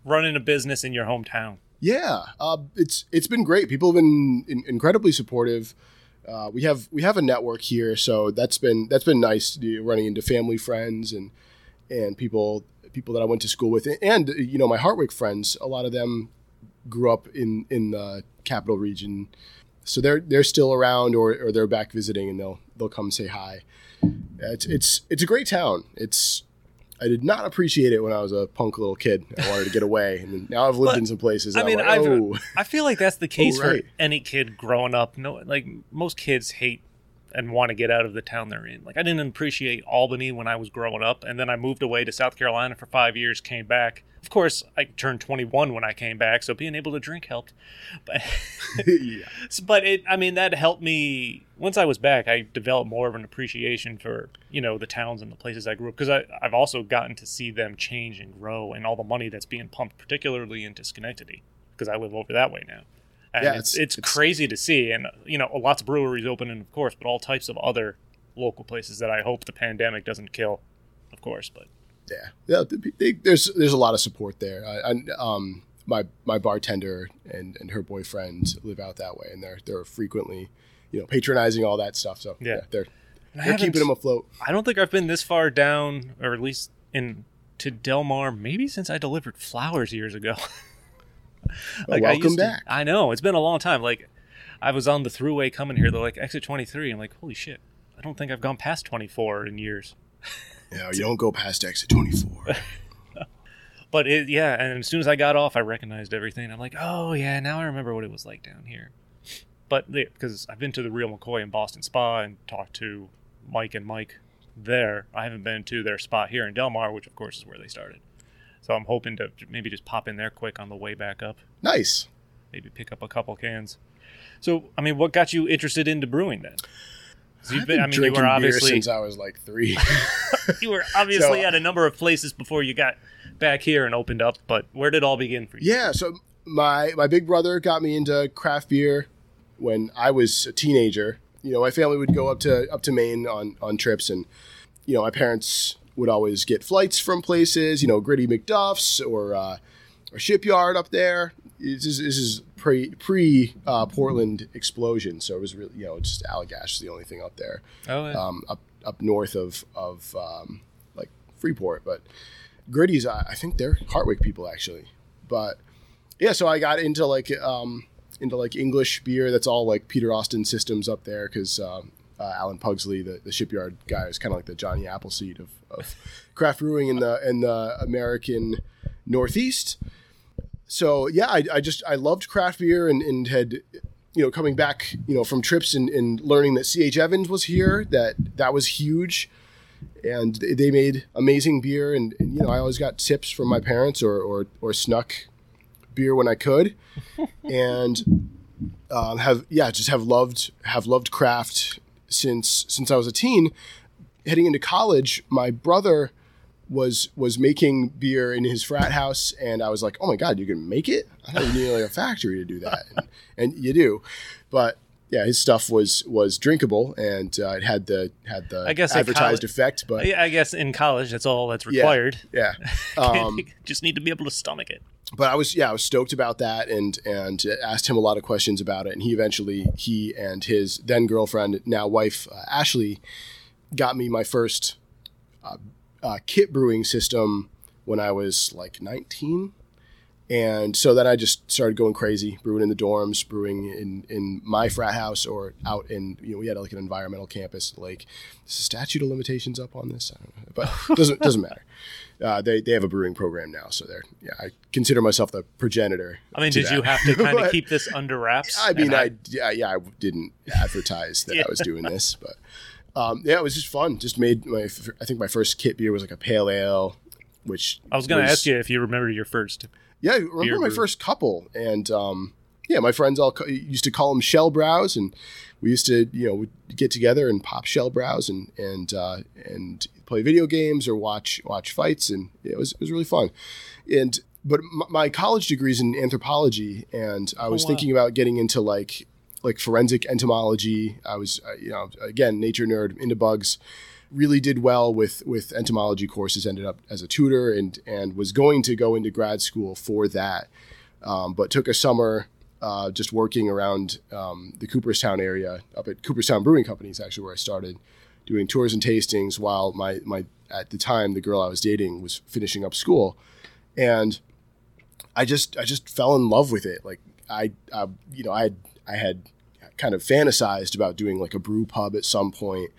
A: running a business in your hometown.
B: Yeah, uh, it's it's been great. People have been in, incredibly supportive. Uh, we have we have a network here, so that's been that's been nice running into family friends and and people people that I went to school with, and you know my Hartwick friends. A lot of them grew up in in the capital region, so they're they're still around or, or they're back visiting, and they'll they'll come say hi. It's it's it's a great town. It's I did not appreciate it when I was a punk little kid. I wanted to get away, and now I've lived
A: But,
B: in some places.
A: I mean,
B: like, oh.
A: I feel like that's the oh, case
B: right.
A: for any kid growing up. No, like most kids hate and want to get out of the town they're in. Like I didn't appreciate Albany when I was growing up, and then I moved away to South Carolina for five years. Came back. Of course, I turned 21 when I came back, so being able to drink helped. But,
B: yeah.
A: but it, I mean, that helped me. Once I was back, I developed more of an appreciation for you know the towns and the places I grew up because I've also gotten to see them change and grow, and all the money that's being pumped, particularly into Schenectady, because I live over that way now. And
B: Yeah,
A: it's,
B: it's-
A: it's
B: it's-
A: crazy to see, and you know, lots of breweries opening, of course, but all types of other local places that I hope the pandemic doesn't kill, of course. But
B: yeah, yeah. th- They, there's there's a lot of support there. I, I, um, my my bartender and, and her boyfriend live out that way, and they're they're frequently, you know, patronizing all that stuff. So
A: Yeah.
B: they're they're keeping them afloat.
A: I don't think I've been this far down, or at least in to Delmar, maybe since I delivered flowers years ago.
B: Oh, well,
A: I
B: welcome
A: to-
B: back.
A: I know it's been a long time. Like I was on the throughway coming here, they're like exit twenty three. I'm like, holy shit! I don't think I've gone past twenty four in years.
B: Yeah, you don't go past exit 24.
A: But it, yeah, and as soon as I got off, I recognized everything. I'm like, oh yeah, now I remember what it was like down here. But because I've been to the Real McCoy in Ballston Spa and talked to Mike and Mike there, I haven't been to their spot here in Delmar, which of course is where they started. So I'm hoping to maybe just pop in there quick on the way back up,
B: nice.
A: maybe pick up a couple cans. So I mean, what got you interested into brewing then? you've been-
B: been
A: I mean, you were obviously
B: since I was like three.
A: you were obviously
B: So-
A: at a number of places before you got back here and opened up. But where did it all begin for you?
B: Yeah, so my my big brother got me into craft beer when I was a teenager. You know, my family would go up to up to Maine on on trips, and you know, my parents would always get flights from places. You know, Gritty McDuff's or uh, or Shipyard up there. This is, this is pre pre uh, Portland explosion, so it was really you know just Allagash is the only thing up there
A: Oh, yeah.
B: um, up up north of of um, like Freeport. But Gritty's, I, I think they're Hartwick people actually. But yeah, so I got into like um, into like English beer. That's all like Peter Austin systems up there because um, uh, Alan Pugsley, the, the shipyard guy, is kind of like the Johnny Appleseed of, of craft brewing in the in the American Northeast. So yeah, I, I just I loved craft beer and, and had you know coming back you know from trips and, and learning that CH Evans was here that that was huge and they- made amazing beer and, and you know I always got tips from my parents or or, or snuck beer when I could and um, have yeah just have loved have loved craft since since I was a teen heading into college my brother was was making beer in his frat house and I was like oh my god you can make it I thought you needed like a factory to do that and, and you do but yeah his stuff was was drinkable and uh, it had the had the
A: I guess
B: advertised
A: college-
B: effect but
A: Yeah, I guess in college that's all that's
B: Yeah.
A: required.
B: yeah um,
A: Just need to be able to stomach it.
B: But I was yeah I was stoked about that and and asked him a lot of questions about it. And he eventually he and his then girlfriend now wife uh, Ashley got me my first uh, uh, kit brewing system when I was like 19 And so then I just started going crazy, brewing in the dorms, brewing in, in my frat house or out in, you know, we had like an environmental campus. Like, is the statute of limitations up on this? I don't know, but doesn't doesn't matter. Uh, they they have a brewing program now, so they're yeah. I consider myself the progenitor.
A: I mean, did you have to kind of keep this under wraps?
B: I mean,
A: And
B: I, yeah, yeah, I didn't advertise that
A: Yeah.
B: I was doing this, but um, yeah, it was just fun. Just made my, I think my first kit beer was like a pale ale, which
A: I was going to ask you if you remember your first.
B: Yeah, I remember
A: beer
B: my
A: brew.
B: first couple, and um, yeah, my friends all ca- used to call them shell brows, and we used to, you know, get together and pop shell brows and and uh, and play video games or watch watch fights, and it was it was really fun. And but my college degree is in anthropology, and I was
A: wow.
B: thinking about getting into like like forensic entomology. I was, uh, you know, again, nature nerd into bugs. Really did well with with entomology courses. Ended up as a tutor and and was going to go into grad school for that, um, but took a summer uh, just working around um, the Cooperstown area up at Cooperstown Brewing Company is actually where I started doing tours and tastings while my my at the time the girl I was dating was finishing up school, and I just I just fell in love with it. Like I, I you know I had I had kind of fantasized about doing like a brew pub at some point,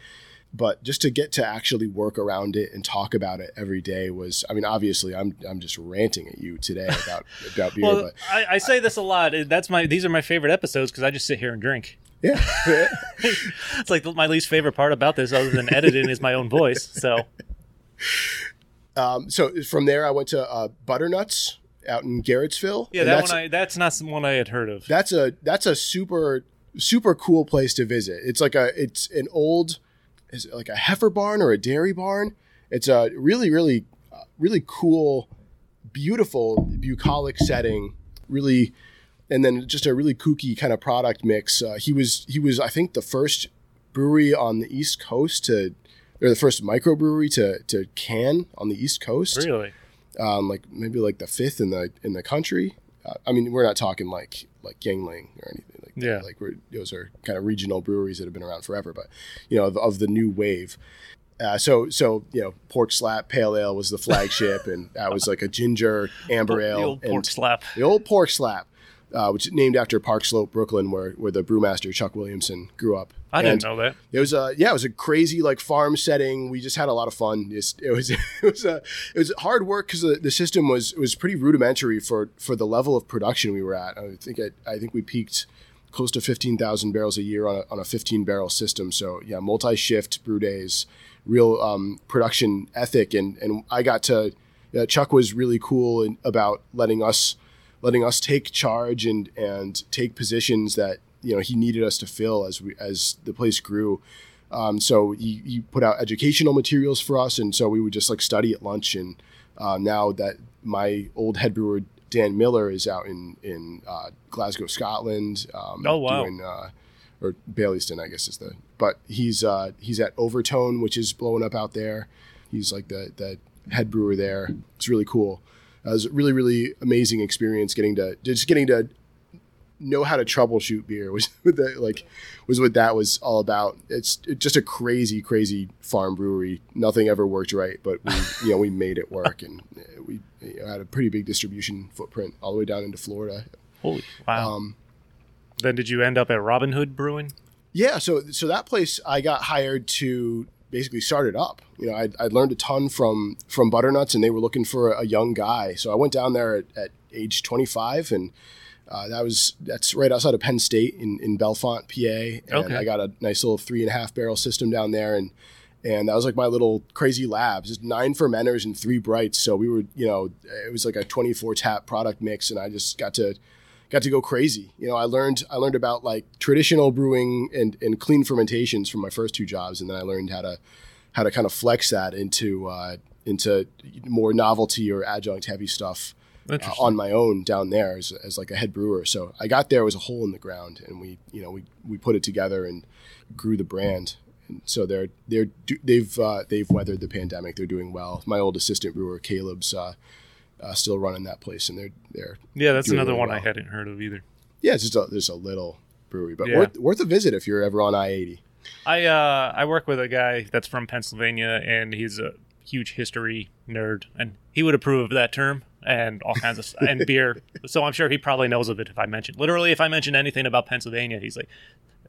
B: but just to get to actually work around it and talk about it every day was I mean obviously I'm I'm just ranting at you today about about beer,
A: Well,
B: but
A: I, I say this a lot. That's my. These are my favorite episodes because I just sit here and drink.
B: yeah.
A: It's like my least favorite part about this, other than editing, is my own voice. So
B: um, so from there I went to uh, Butternuts out in Garrattsville.
A: yeah, that
B: that's-
A: one I that's not one I had heard of.
B: that's a that's a super super cool place to visit. It's like a it's an old is it like a heifer barn or a dairy barn. It's a really really really cool, beautiful bucolic setting. Really, and then just a really kooky kind of product mix. Uh, he was he was I think the first brewery on the East Coast to. They're the first microbrewery to, to can on the East Coast
A: really.
B: um, like maybe like the fifth in the in the country. Uh, I mean, we're not talking like like Yuengling or anything like that.
A: Yeah.
B: Like we're, those are kind of regional breweries that have been around forever, but you know of, of the new wave. Uh, so so you know, pork slap pale ale was the flagship, and that was like a ginger amber ale.
A: The old pork
B: and
A: slap.
B: the old pork slap, uh, which is named after Park Slope, Brooklyn, where where the brewmaster Chuck Williamson grew up.
A: I
B: And-
A: didn't know that.
B: it was a yeah, it was a crazy like farm setting. We just had a lot of fun. Just, it was it was a it was hard work because the, the system was was pretty rudimentary for for the level of production we were at. I think it, I think we peaked close to fifteen thousand barrels a year on a, on a fifteen barrel system. So yeah, multi shift brew days, real um, production ethic, and and I got to uh, Chuck was really cool in, about letting us letting us take charge and and take positions that you know he needed us to fill as we as the place grew. Um, so he, he put out educational materials for us, and so we would just like study at lunch. And uh, now that my old head brewer Dan Miller is out in in uh, Glasgow, Scotland. Um,
A: Oh, wow.
B: Doing, uh, or Baillieston, I guess is the. But he's uh, he's at Overtone, which is blowing up out there. He's like the the head brewer there. It's really cool. It was a really really amazing experience getting to just getting to know how to troubleshoot beer was what the, like was what that was all about. It's just a crazy crazy farm brewery. Nothing ever worked right, but we you know we made it work and uh, we you know, had a pretty big distribution footprint all the way down into Florida.
A: Holy wow.
B: Um,
A: then did you end up at Robin Hood Brewing?
B: Yeah, so so that place I got hired to basically started up. You know, I I learned a ton from from Butternuts, and they were looking for a young guy. So I went down there at, at age 25, and uh, that was that's right outside of Penn State in in Bellefonte, PA. And
A: Okay.
B: I got a nice little three and a half barrel system down there, and and that was like my little crazy lab. Just nine fermenters and three brights. So we were, you know, it was like a 24 tap product mix, and I just got to got to go crazy. You know, I learned I learned about like traditional brewing and, and clean fermentations from my first two jobs, and then I learned how to how to kind of flex that into uh, into more novelty or adjunct heavy stuff uh, on my own down there as, as like a head brewer. So I got there was a hole in the ground, and we you know we we put it together and grew the brand. And so they're they're they've uh, they've weathered the pandemic. They're doing well. My old assistant brewer Caleb's uh, still running that place, and they're they're
A: yeah, that's another
B: really
A: one I hadn't heard of either.
B: yeah, it's just a, there's a little brewery, but
A: Yeah.
B: worth worth a visit if you're ever on I eighty.
A: I uh I work with a guy that's from Pennsylvania and he's a huge history nerd and he would approve of that term. and all kinds of and beer. So I'm sure he probably knows of it if I mention. Literally, if I mention anything about Pennsylvania, he's like,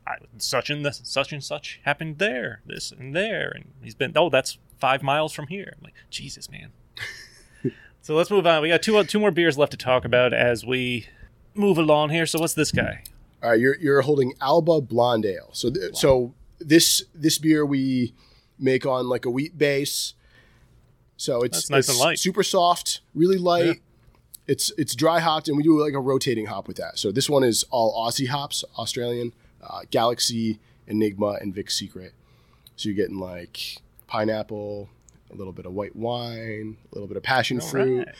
A: I, "Such and this, such and such happened there, this and there," and he's been. Oh, that's five miles from here. I'm like, Jesus, man. so let's move on. We got two two more beers left to talk about as we move along here. So what's this guy?
B: All right, you're you're holding Alba Blonde Ale. So th- so this this beer we make on like a wheat base. So it's
A: That's nice
B: it's
A: and light.
B: super soft, really light.
A: Yeah.
B: It's it's dry hopped, and we do like a rotating hop with that. So this one is all Aussie hops, Australian, uh, Galaxy, Enigma, and Vic Secret. So you're getting like pineapple, a little bit of white wine, a little bit of passion
A: All
B: fruit,
A: right.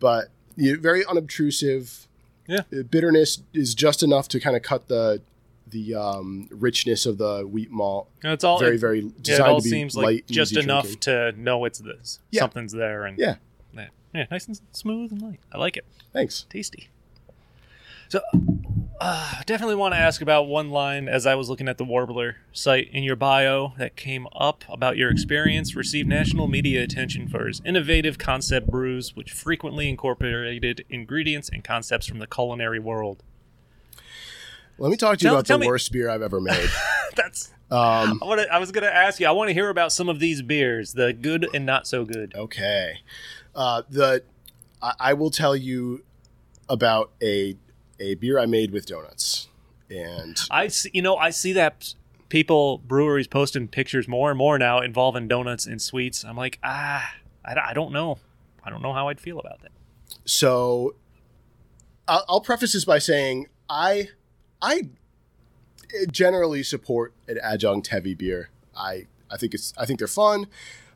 B: but you very unobtrusive.
A: Yeah.
B: Bitterness is just enough to kind of cut the the um, richness of the wheat malt.
A: And it's all
B: very
A: it,
B: very
A: yeah, it all seems like just enough
B: drinking.
A: to know it's this
B: Yeah.
A: something's there and
B: Yeah.
A: yeah, yeah, nice and smooth and light. I like it.
B: Thanks.
A: tasty. So, uh, definitely want to ask about one line as I was looking at the Warbler site in your bio that came up about your experience. Received national media attention for his innovative concept brews, which frequently incorporated ingredients and concepts from the culinary world.
B: Let me talk to you
A: Tell-
B: about
A: tell
B: the
A: me-
B: worst beer I've ever made.
A: That's.
B: Um,
A: I, wanna, I was going to ask you. I want to hear about some of these beers, the good and not so good.
B: okay. Uh, the I, I will tell you about a a beer I made with donuts, and
A: I see, you know, I see that people breweries posting pictures more and more now involving donuts and sweets. I'm like, ah, I, I don't know. I don't know how I'd feel about that.
B: so I'll, I'll preface this by saying I I generally support an adjunct heavy beer. I I think it's I think they're fun.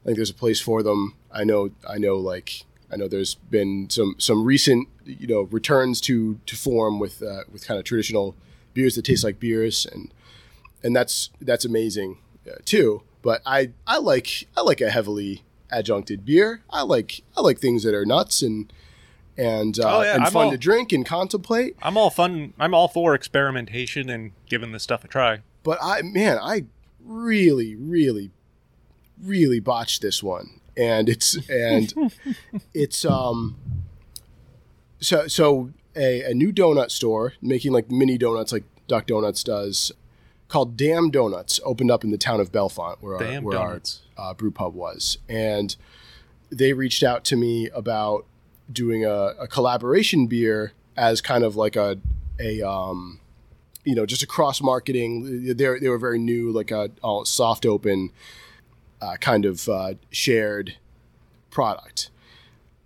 B: I think there's a place for them. I know I know like I know there's been some some recent you know returns to to form with uh, with kind of traditional beers that taste like beers and and that's that's amazing uh, too. But I I like I like a heavily adjuncted beer. I like I like things that are nuts and and uh,
A: Oh, yeah,
B: and fun
A: all-
B: to drink and contemplate.
A: I'm all fun. I'm all for experimentation and giving this stuff a try.
B: But I man, I really really really botched this one, and it's and it's um so so a, a new donut store making like mini donuts like Duck Donuts does called Damn Donuts opened up in the town of Bellefonte where
A: Damn
B: our, where
A: donuts.
B: our uh, brew pub was. And they reached out to me about doing a, a collaboration beer as kind of like a a um you know just a cross marketing they they were very new like a, a soft open uh, kind of uh, shared product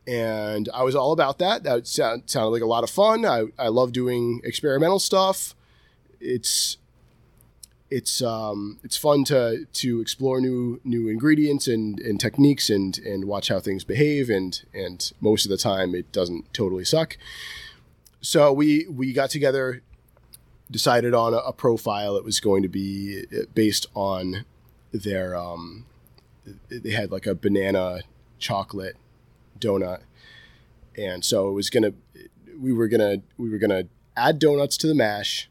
B: and I was all about that. That sound, sounded like a lot of fun. I, I love doing experimental stuff. It's it's um, it's fun to to explore new new ingredients and, and techniques and and watch how things behave and and most of the time it doesn't totally suck. So we we got together, decided on a, a profile. It was going to be based on their um, they had like a banana chocolate donut and so it was gonna we were gonna we were gonna add donuts to the mash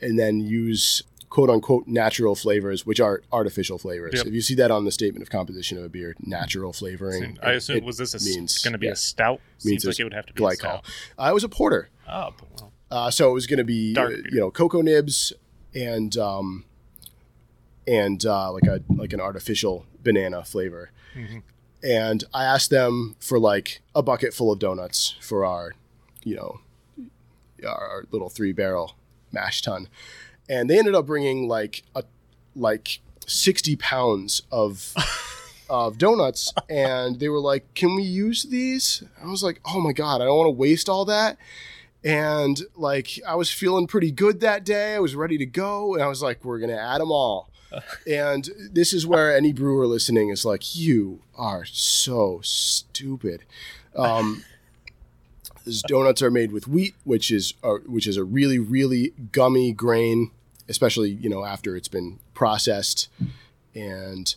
B: and then use quote unquote natural flavors which are artificial flavors
A: Yep.
B: if you see that on the statement of composition of a beer natural flavoring
A: I
B: it-
A: assume
B: it
A: was this going to be
B: yeah,
A: a stout?
B: means
A: Seems like it would have to be
B: glycol
A: stout.
B: uh, it was a porter
A: Oh, well,
B: uh, so it was going to be,
A: Dark
B: uh,
A: beer.
B: you know, cocoa nibs and um, and uh, like a like an artificial banana flavor.
A: Mhm.
B: And I asked them for like a bucket full of donuts for our, you know, our, little three barrel mash tun, and they ended up bringing like a like sixty pounds of. Of donuts, and they were like, "Can we use these?" I was like, "Oh my god, I don't want to waste all that." and like I was feeling pretty good that day. I was ready to go, and I was like, "We're gonna add them all." And this is where any brewer listening is like, "You are so stupid." Um, these donuts are made with wheat, which is uh, which is a really really gummy grain, especially you know after it's been processed, and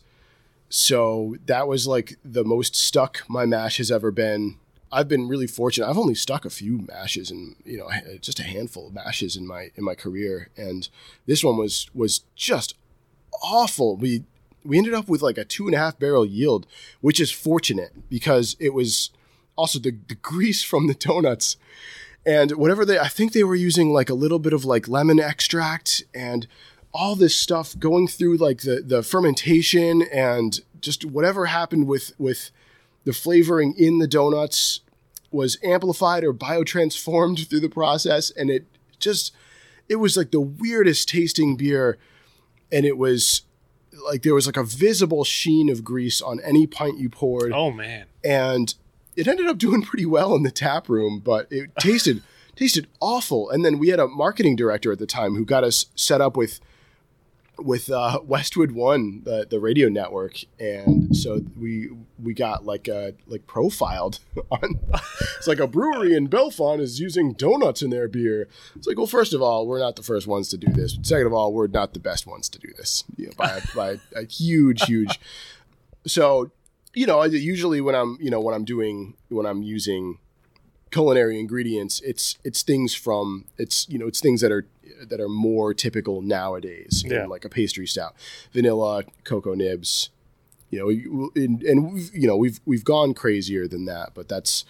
B: so that was like the most stuck my mash has ever been. I've been really fortunate. I've only stuck a few mashes and you know just a handful of mashes in my in my career, and this one was was just awful. We we ended up with like a two and a half barrel yield, which is fortunate because it was also the, the grease from the donuts and whatever they i think they were using like a little bit of like lemon extract and all this stuff going through like the the fermentation and just whatever happened with with the flavoring in the donuts was amplified or biotransformed through the process and it just it was like the weirdest tasting beer and it was like there was like a visible sheen of grease on any pint you poured
A: Oh man.
B: and it ended up doing pretty well in the tap room, but it tasted tasted awful. And then we had a marketing director at the time who got us set up with with uh, Westwood One, the the radio network, and so we we got like uh like profiled on. It's like a brewery in Bellefonte is using donuts in their beer. It's like, well, first of all, we're not the first ones to do this. Second of all, we're not the best ones to do this you know, by a, by a huge huge. So you know, usually when I'm, you know, when I'm doing, when I'm using culinary ingredients, it's it's things from, it's you know, it's things that are that are more typical nowadays. know,
A: Yeah.
B: like a pastry stout, vanilla, cocoa nibs. You know, and, you know we've we've gone crazier than that, but that's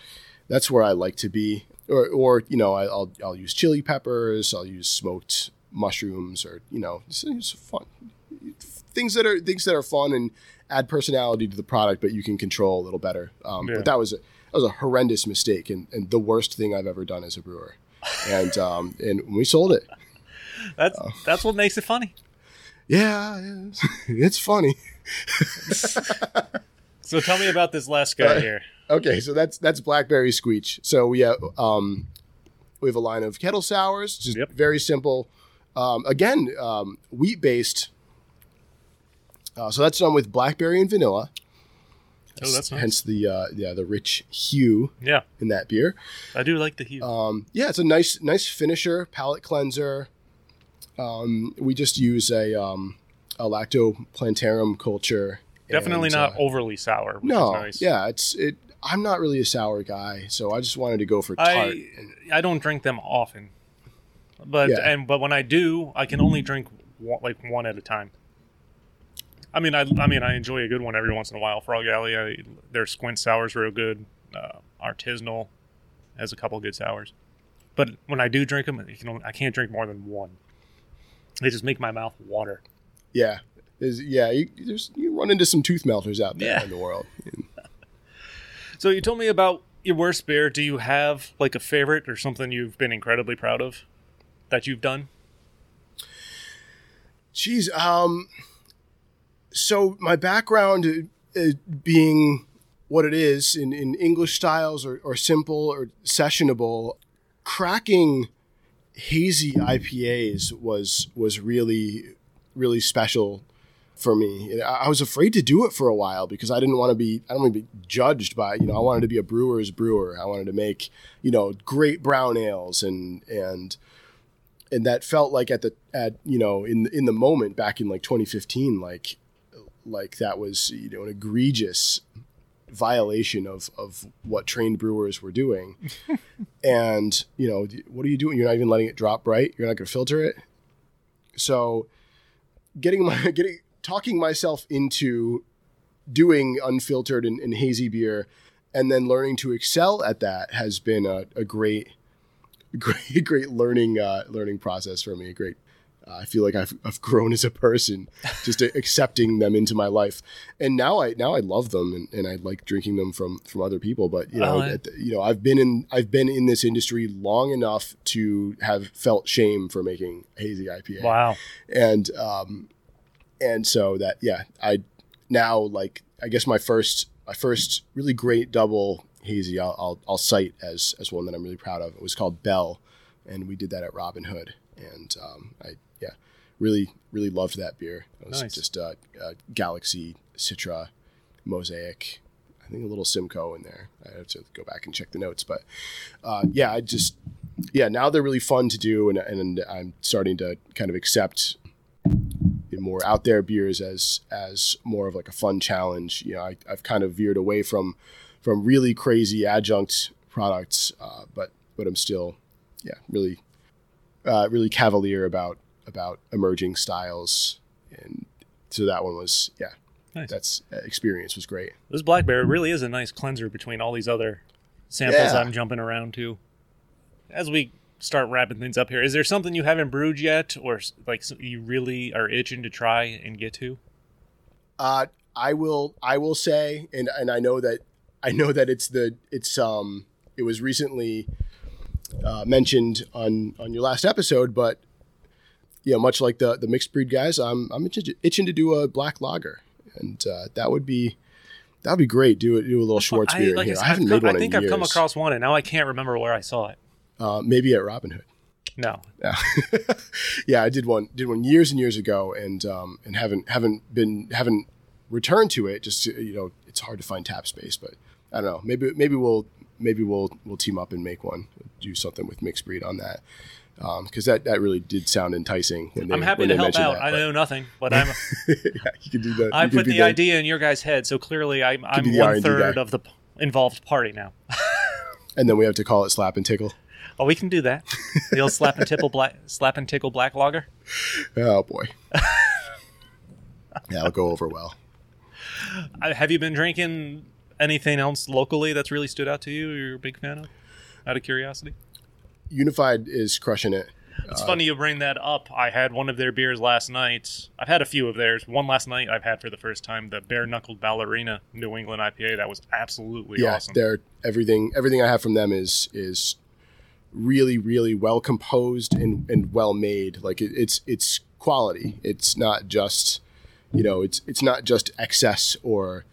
B: that's where I like to be. Or or you know, I, I'll I'll use chili peppers, I'll use smoked mushrooms, or you know, it's, it's fun things that are things that are fun and add personality to the product, but you can control a little better. Um,
A: Yeah.
B: But that was a that was a horrendous mistake and, and the worst thing I've ever done as a brewer. And um, and we sold it.
A: That's
B: Oh.
A: that's what makes it funny.
B: Yeah, it's funny.
A: So tell me about this last guy
B: Uh,
A: here.
B: Okay, so that's that's blackberry squeech. So we have um, we have a line of kettle sours, just
A: Yep.
B: very simple. Um, again, um, wheat based. Uh, so that's done with blackberry and vanilla.
A: Oh, that's nice.
B: Hence the uh, yeah the rich hue
A: Yeah,
B: in that beer.
A: I do like the hue.
B: Um, yeah, it's a nice nice finisher, palate cleanser. Um, we just use a um, a lactoplantarum culture.
A: Definitely
B: and,
A: not
B: uh,
A: overly sour. Which
B: no,
A: is nice.
B: yeah, it's it. I'm not really a sour guy, so I just wanted to go for tart.
A: I I don't drink them often, but
B: Yeah.
A: and but when I do, I can only drink one, like one at a time. I mean, I I mean, I enjoy a good one every once in a while. Frog Alley, I, their squint sours real good. Uh, artisanal has a couple good sours, but when I do drink them, can only, I can't drink more than one. They just make my mouth water.
B: Yeah, There's- yeah. You, there's you run into some tooth melters out there
A: Yeah.
B: in the world.
A: So you told me about your worst beer. Do you have like a favorite or something you've been incredibly proud of that you've done?
B: Jeez, um, so my background uh, being what it is in, in English styles or, or simple or sessionable, cracking hazy IPAs was was really really special for me. I I was afraid to do it for a while because I didn't want to be I don't want to be judged by you know I wanted to be a brewer's brewer. I wanted to make you know great brown ales and and and that felt like at the at you know in in the moment back in like 2015 like like that was you know an egregious violation of of what trained brewers were doing and you know what are you doing you're not even letting it drop right you're not going to filter it so getting my getting talking myself into doing unfiltered and, and hazy beer and then learning to excel at that has been a, a great great great learning uh, learning process for me. Great. Uh, I feel like I've, I've grown as a person, just accepting them into my life, and now I now I love them and, and I like drinking them from from other people. But you know, at the- you know, I've been in I've been in this industry long enough to have felt shame for making hazy IPA
A: Wow.
B: and um and so that yeah i now like i guess my first my first really great double hazy i'll i'll, I'll cite as as one that i'm really proud of it was called bell and we did that at robin hood and um i really really loved that beer it was
A: Nice.
B: just uh, uh galaxy citra mosaic i think a little simcoe in there i have to go back and check the notes but uh yeah i just yeah now they're really fun to do and, and i'm starting to kind of accept the more out there beers as as more of like a fun challenge. You know, I, I've kind of veered away from from really crazy adjunct products, uh, but but I'm still yeah really uh, really cavalier about about emerging styles, and so that one was yeah
A: Nice.
B: that's uh, experience was great.
A: This blackberry really is a nice cleanser between all these other samples
B: Yeah.
A: I'm jumping around to. As we start wrapping things up here, is there something you haven't brewed yet, or like you really are itching to try and get to?
B: Uh, I will. I will say, and and I know that I know that it's the it's um it was recently uh, mentioned on on your last episode, but yeah, much like the the mixed breed guys, I'm I'm itching, itching to do a black lager, and uh, that would be that would be great. Do it. Do a little Schwarzbier in
A: like I
B: here.
A: said,
B: I haven't made
A: come-
B: one
A: I think
B: in
A: I've
B: years.
A: come across one, and now I can't remember where I saw it.
B: uh, maybe at Robin Hood.
A: No,
B: Yeah, yeah, I did one did one years and years ago, and um, and haven't haven't been haven't returned to it. Just to, you know, it's hard to find tap space, but I don't know. Maybe maybe we'll maybe we'll we'll team up and make one, do something with mixed breed on that, because that that really did sound enticing. When they,
A: I'm happy to help out.
B: That,
A: I know nothing, but I'm
B: yeah, you can do that.
A: I put the idea in your guys' head, so clearly I'm, I'm one
B: R&D
A: third
B: guy.
A: of the involved party now.
B: and then we have to call it slap and tickle.
A: Oh, we can do that. The old slap and tickle black slap and tickle black lager.
B: Oh boy, that'll go over well.
A: Uh, Have you been drinking anything else locally that's really stood out to you? You're a big fan of? Out of curiosity.
B: Unified is crushing it.
A: It's funny you bring that up. I had one of their beers last night. I've had a few of theirs. One last night I've had for the first time the Bare Knuckled Ballerina New England IPA. That was absolutely
B: yeah,
A: awesome.
B: they're everything. Everything I have from them is is really, really well composed and, and well made. Like it, it's it's quality. It's not just you know it's it's not just excess or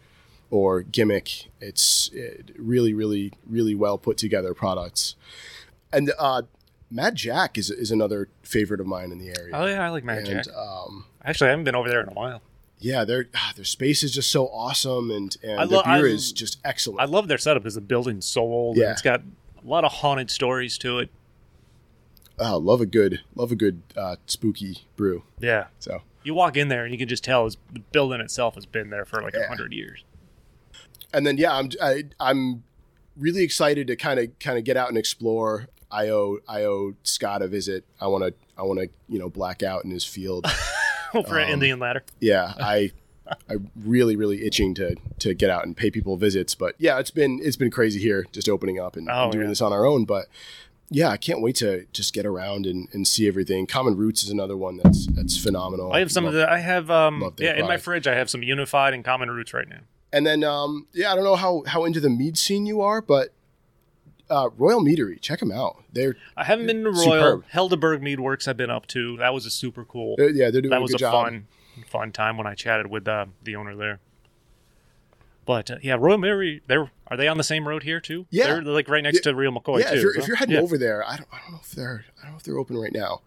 B: or gimmick. It's uh really, really, really well put together products. And uh, Mad Jack is is another favorite of mine in the area.
A: Oh yeah, I like Mad
B: and
A: Jack.
B: um,
A: Actually, I haven't been over there in a while.
B: yeah, their ah, their space is just so awesome, and and
A: I
B: the
A: lo- I-
B: beer is just excellent.
A: I love their setup because the building's so old. and
B: Yeah.
A: it's got a lot of haunted stories to it.
B: oh, love a good love a good uh, spooky brew.
A: Yeah.
B: So
A: You walk in there and you can just tell the building itself has been there for like a
B: Yeah.
A: hundred years.
B: and then yeah, I'm I, I'm really excited to kind of kind of get out and explore. I owe I owe Scott a visit. I want to I want to you know black out in his field.
A: for an
B: Um,
A: Indian ladder.
B: yeah, I I'm really really itching to to get out and pay people visits. But yeah, it's been it's been crazy here, just opening up and,
A: Oh,
B: and doing
A: yeah.
B: this on our own. But yeah, I can't wait to just get around and, and see everything. Common Roots is another one that's that's phenomenal.
A: I have some
B: Love-
A: of the. I have um yeah in my fridge. I have some Unified and Common Roots right now.
B: And then, um, yeah, I don't know how, how into the mead scene you are, but uh, Royal Meadery, check them out. They're,
A: I haven't been to Royal
B: Superb.
A: Helderberg Mead Works. I've been up to. That was a super cool.
B: they're yeah, they're doing
A: that
B: a
A: was a
B: job.
A: fun fun time when I chatted with uh, the owner there. But uh, yeah, Royal Meadery, they're are they on the same road here too?
B: Yeah.
A: they're, they're, like right next to Real McCoy
B: yeah,
A: too.
B: if you're,
A: so-
B: if you're heading
A: yeah.
B: over there, I don't, I don't know if they're I don't know if they're open right now.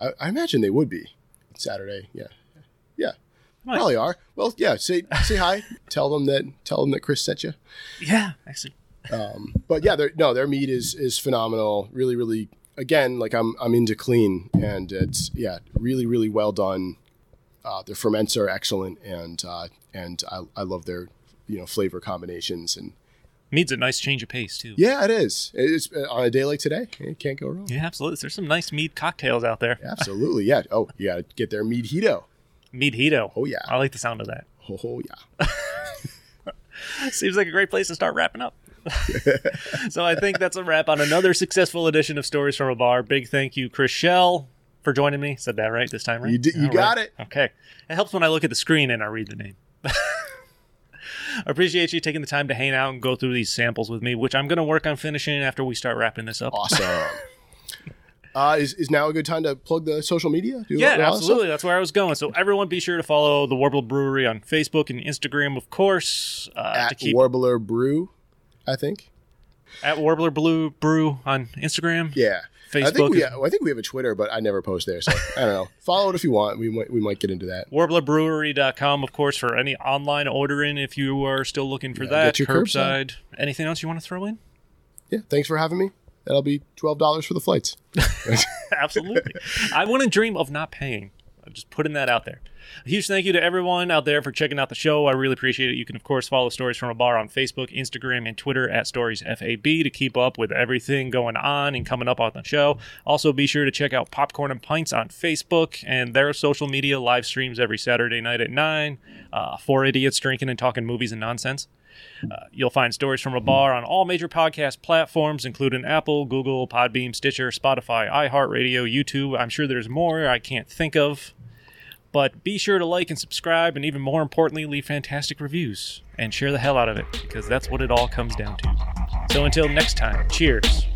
B: I, I imagine they would be Saturday. Yeah, yeah, probably are. Well, yeah, say say hi. tell them that tell them that Chris sent you.
A: yeah, actually,
B: Um, but yeah, no, their meat is is phenomenal. Really, really. Again, like I'm I'm into clean, and it's yeah, really, really well done. Uh, their ferments are excellent, and uh, and I, I love their you know flavor combinations and
A: mead's a nice change of pace too.
B: yeah, it is. It's uh, on a day like today, it can't go wrong.
A: Yeah, absolutely. There's some nice mead cocktails out there.
B: Absolutely, yeah. Oh, you gotta get their mead hito.
A: Mead Hito.
B: Oh yeah,
A: I like the sound of that.
B: oh, oh yeah.
A: Seems like a great place to start wrapping up. so I think that's a wrap on another successful edition of Stories from a Bar. Big thank you, Chris Shell, for joining me. Said that right this time, right?
B: You di- you got
A: right.
B: it.
A: Okay. It helps when I look at the screen and I read the name. I appreciate you taking the time to hang out and go through these samples with me, which I'm going to work on finishing after we start wrapping this up.
B: Awesome. uh, is is now a good time to plug the social media? Do
A: Yeah,
B: all that stuff?
A: absolutely. That's where I was going. So everyone, be sure to follow the Warbler Brewery on Facebook and Instagram, of course. Uh,
B: At
A: keep
B: Warbler Brew, I think.
A: at Warbler Blue Brew on Instagram.
B: Yeah. I
A: Facebook
B: think we
A: is-
B: I think we have a Twitter, but I never post there, so I don't know. Follow it if you want. We might we might get into that.
A: warblerbrewery.com of course for any online ordering if you are still looking for
B: Yeah,
A: that
B: get your curbside.
A: curbside anything else you want to throw in
B: Yeah. Thanks for having me. That'll be twelve dollars for the flights.
A: absolutely i want to dream of not paying I'm just putting that out there a huge thank you to everyone out there for checking out the show. I really appreciate it. You can of course follow stories from a bar on facebook instagram and twitter at stories fab to keep up with everything going on and coming up on the show. Also be sure to check out popcorn and pints on facebook and their social media live streams every saturday night at 9 uh, four idiots drinking and talking movies and nonsense. Uh, you'll find Stories from a Bar on all major podcast platforms, including Apple, Google, Podbean, Stitcher, Spotify, iHeartRadio, YouTube. I'm sure there's more I can't think of. But be sure to like and subscribe, and even more importantly, leave fantastic reviews and share the hell out of it because that's what it all comes down to. So until next time, cheers.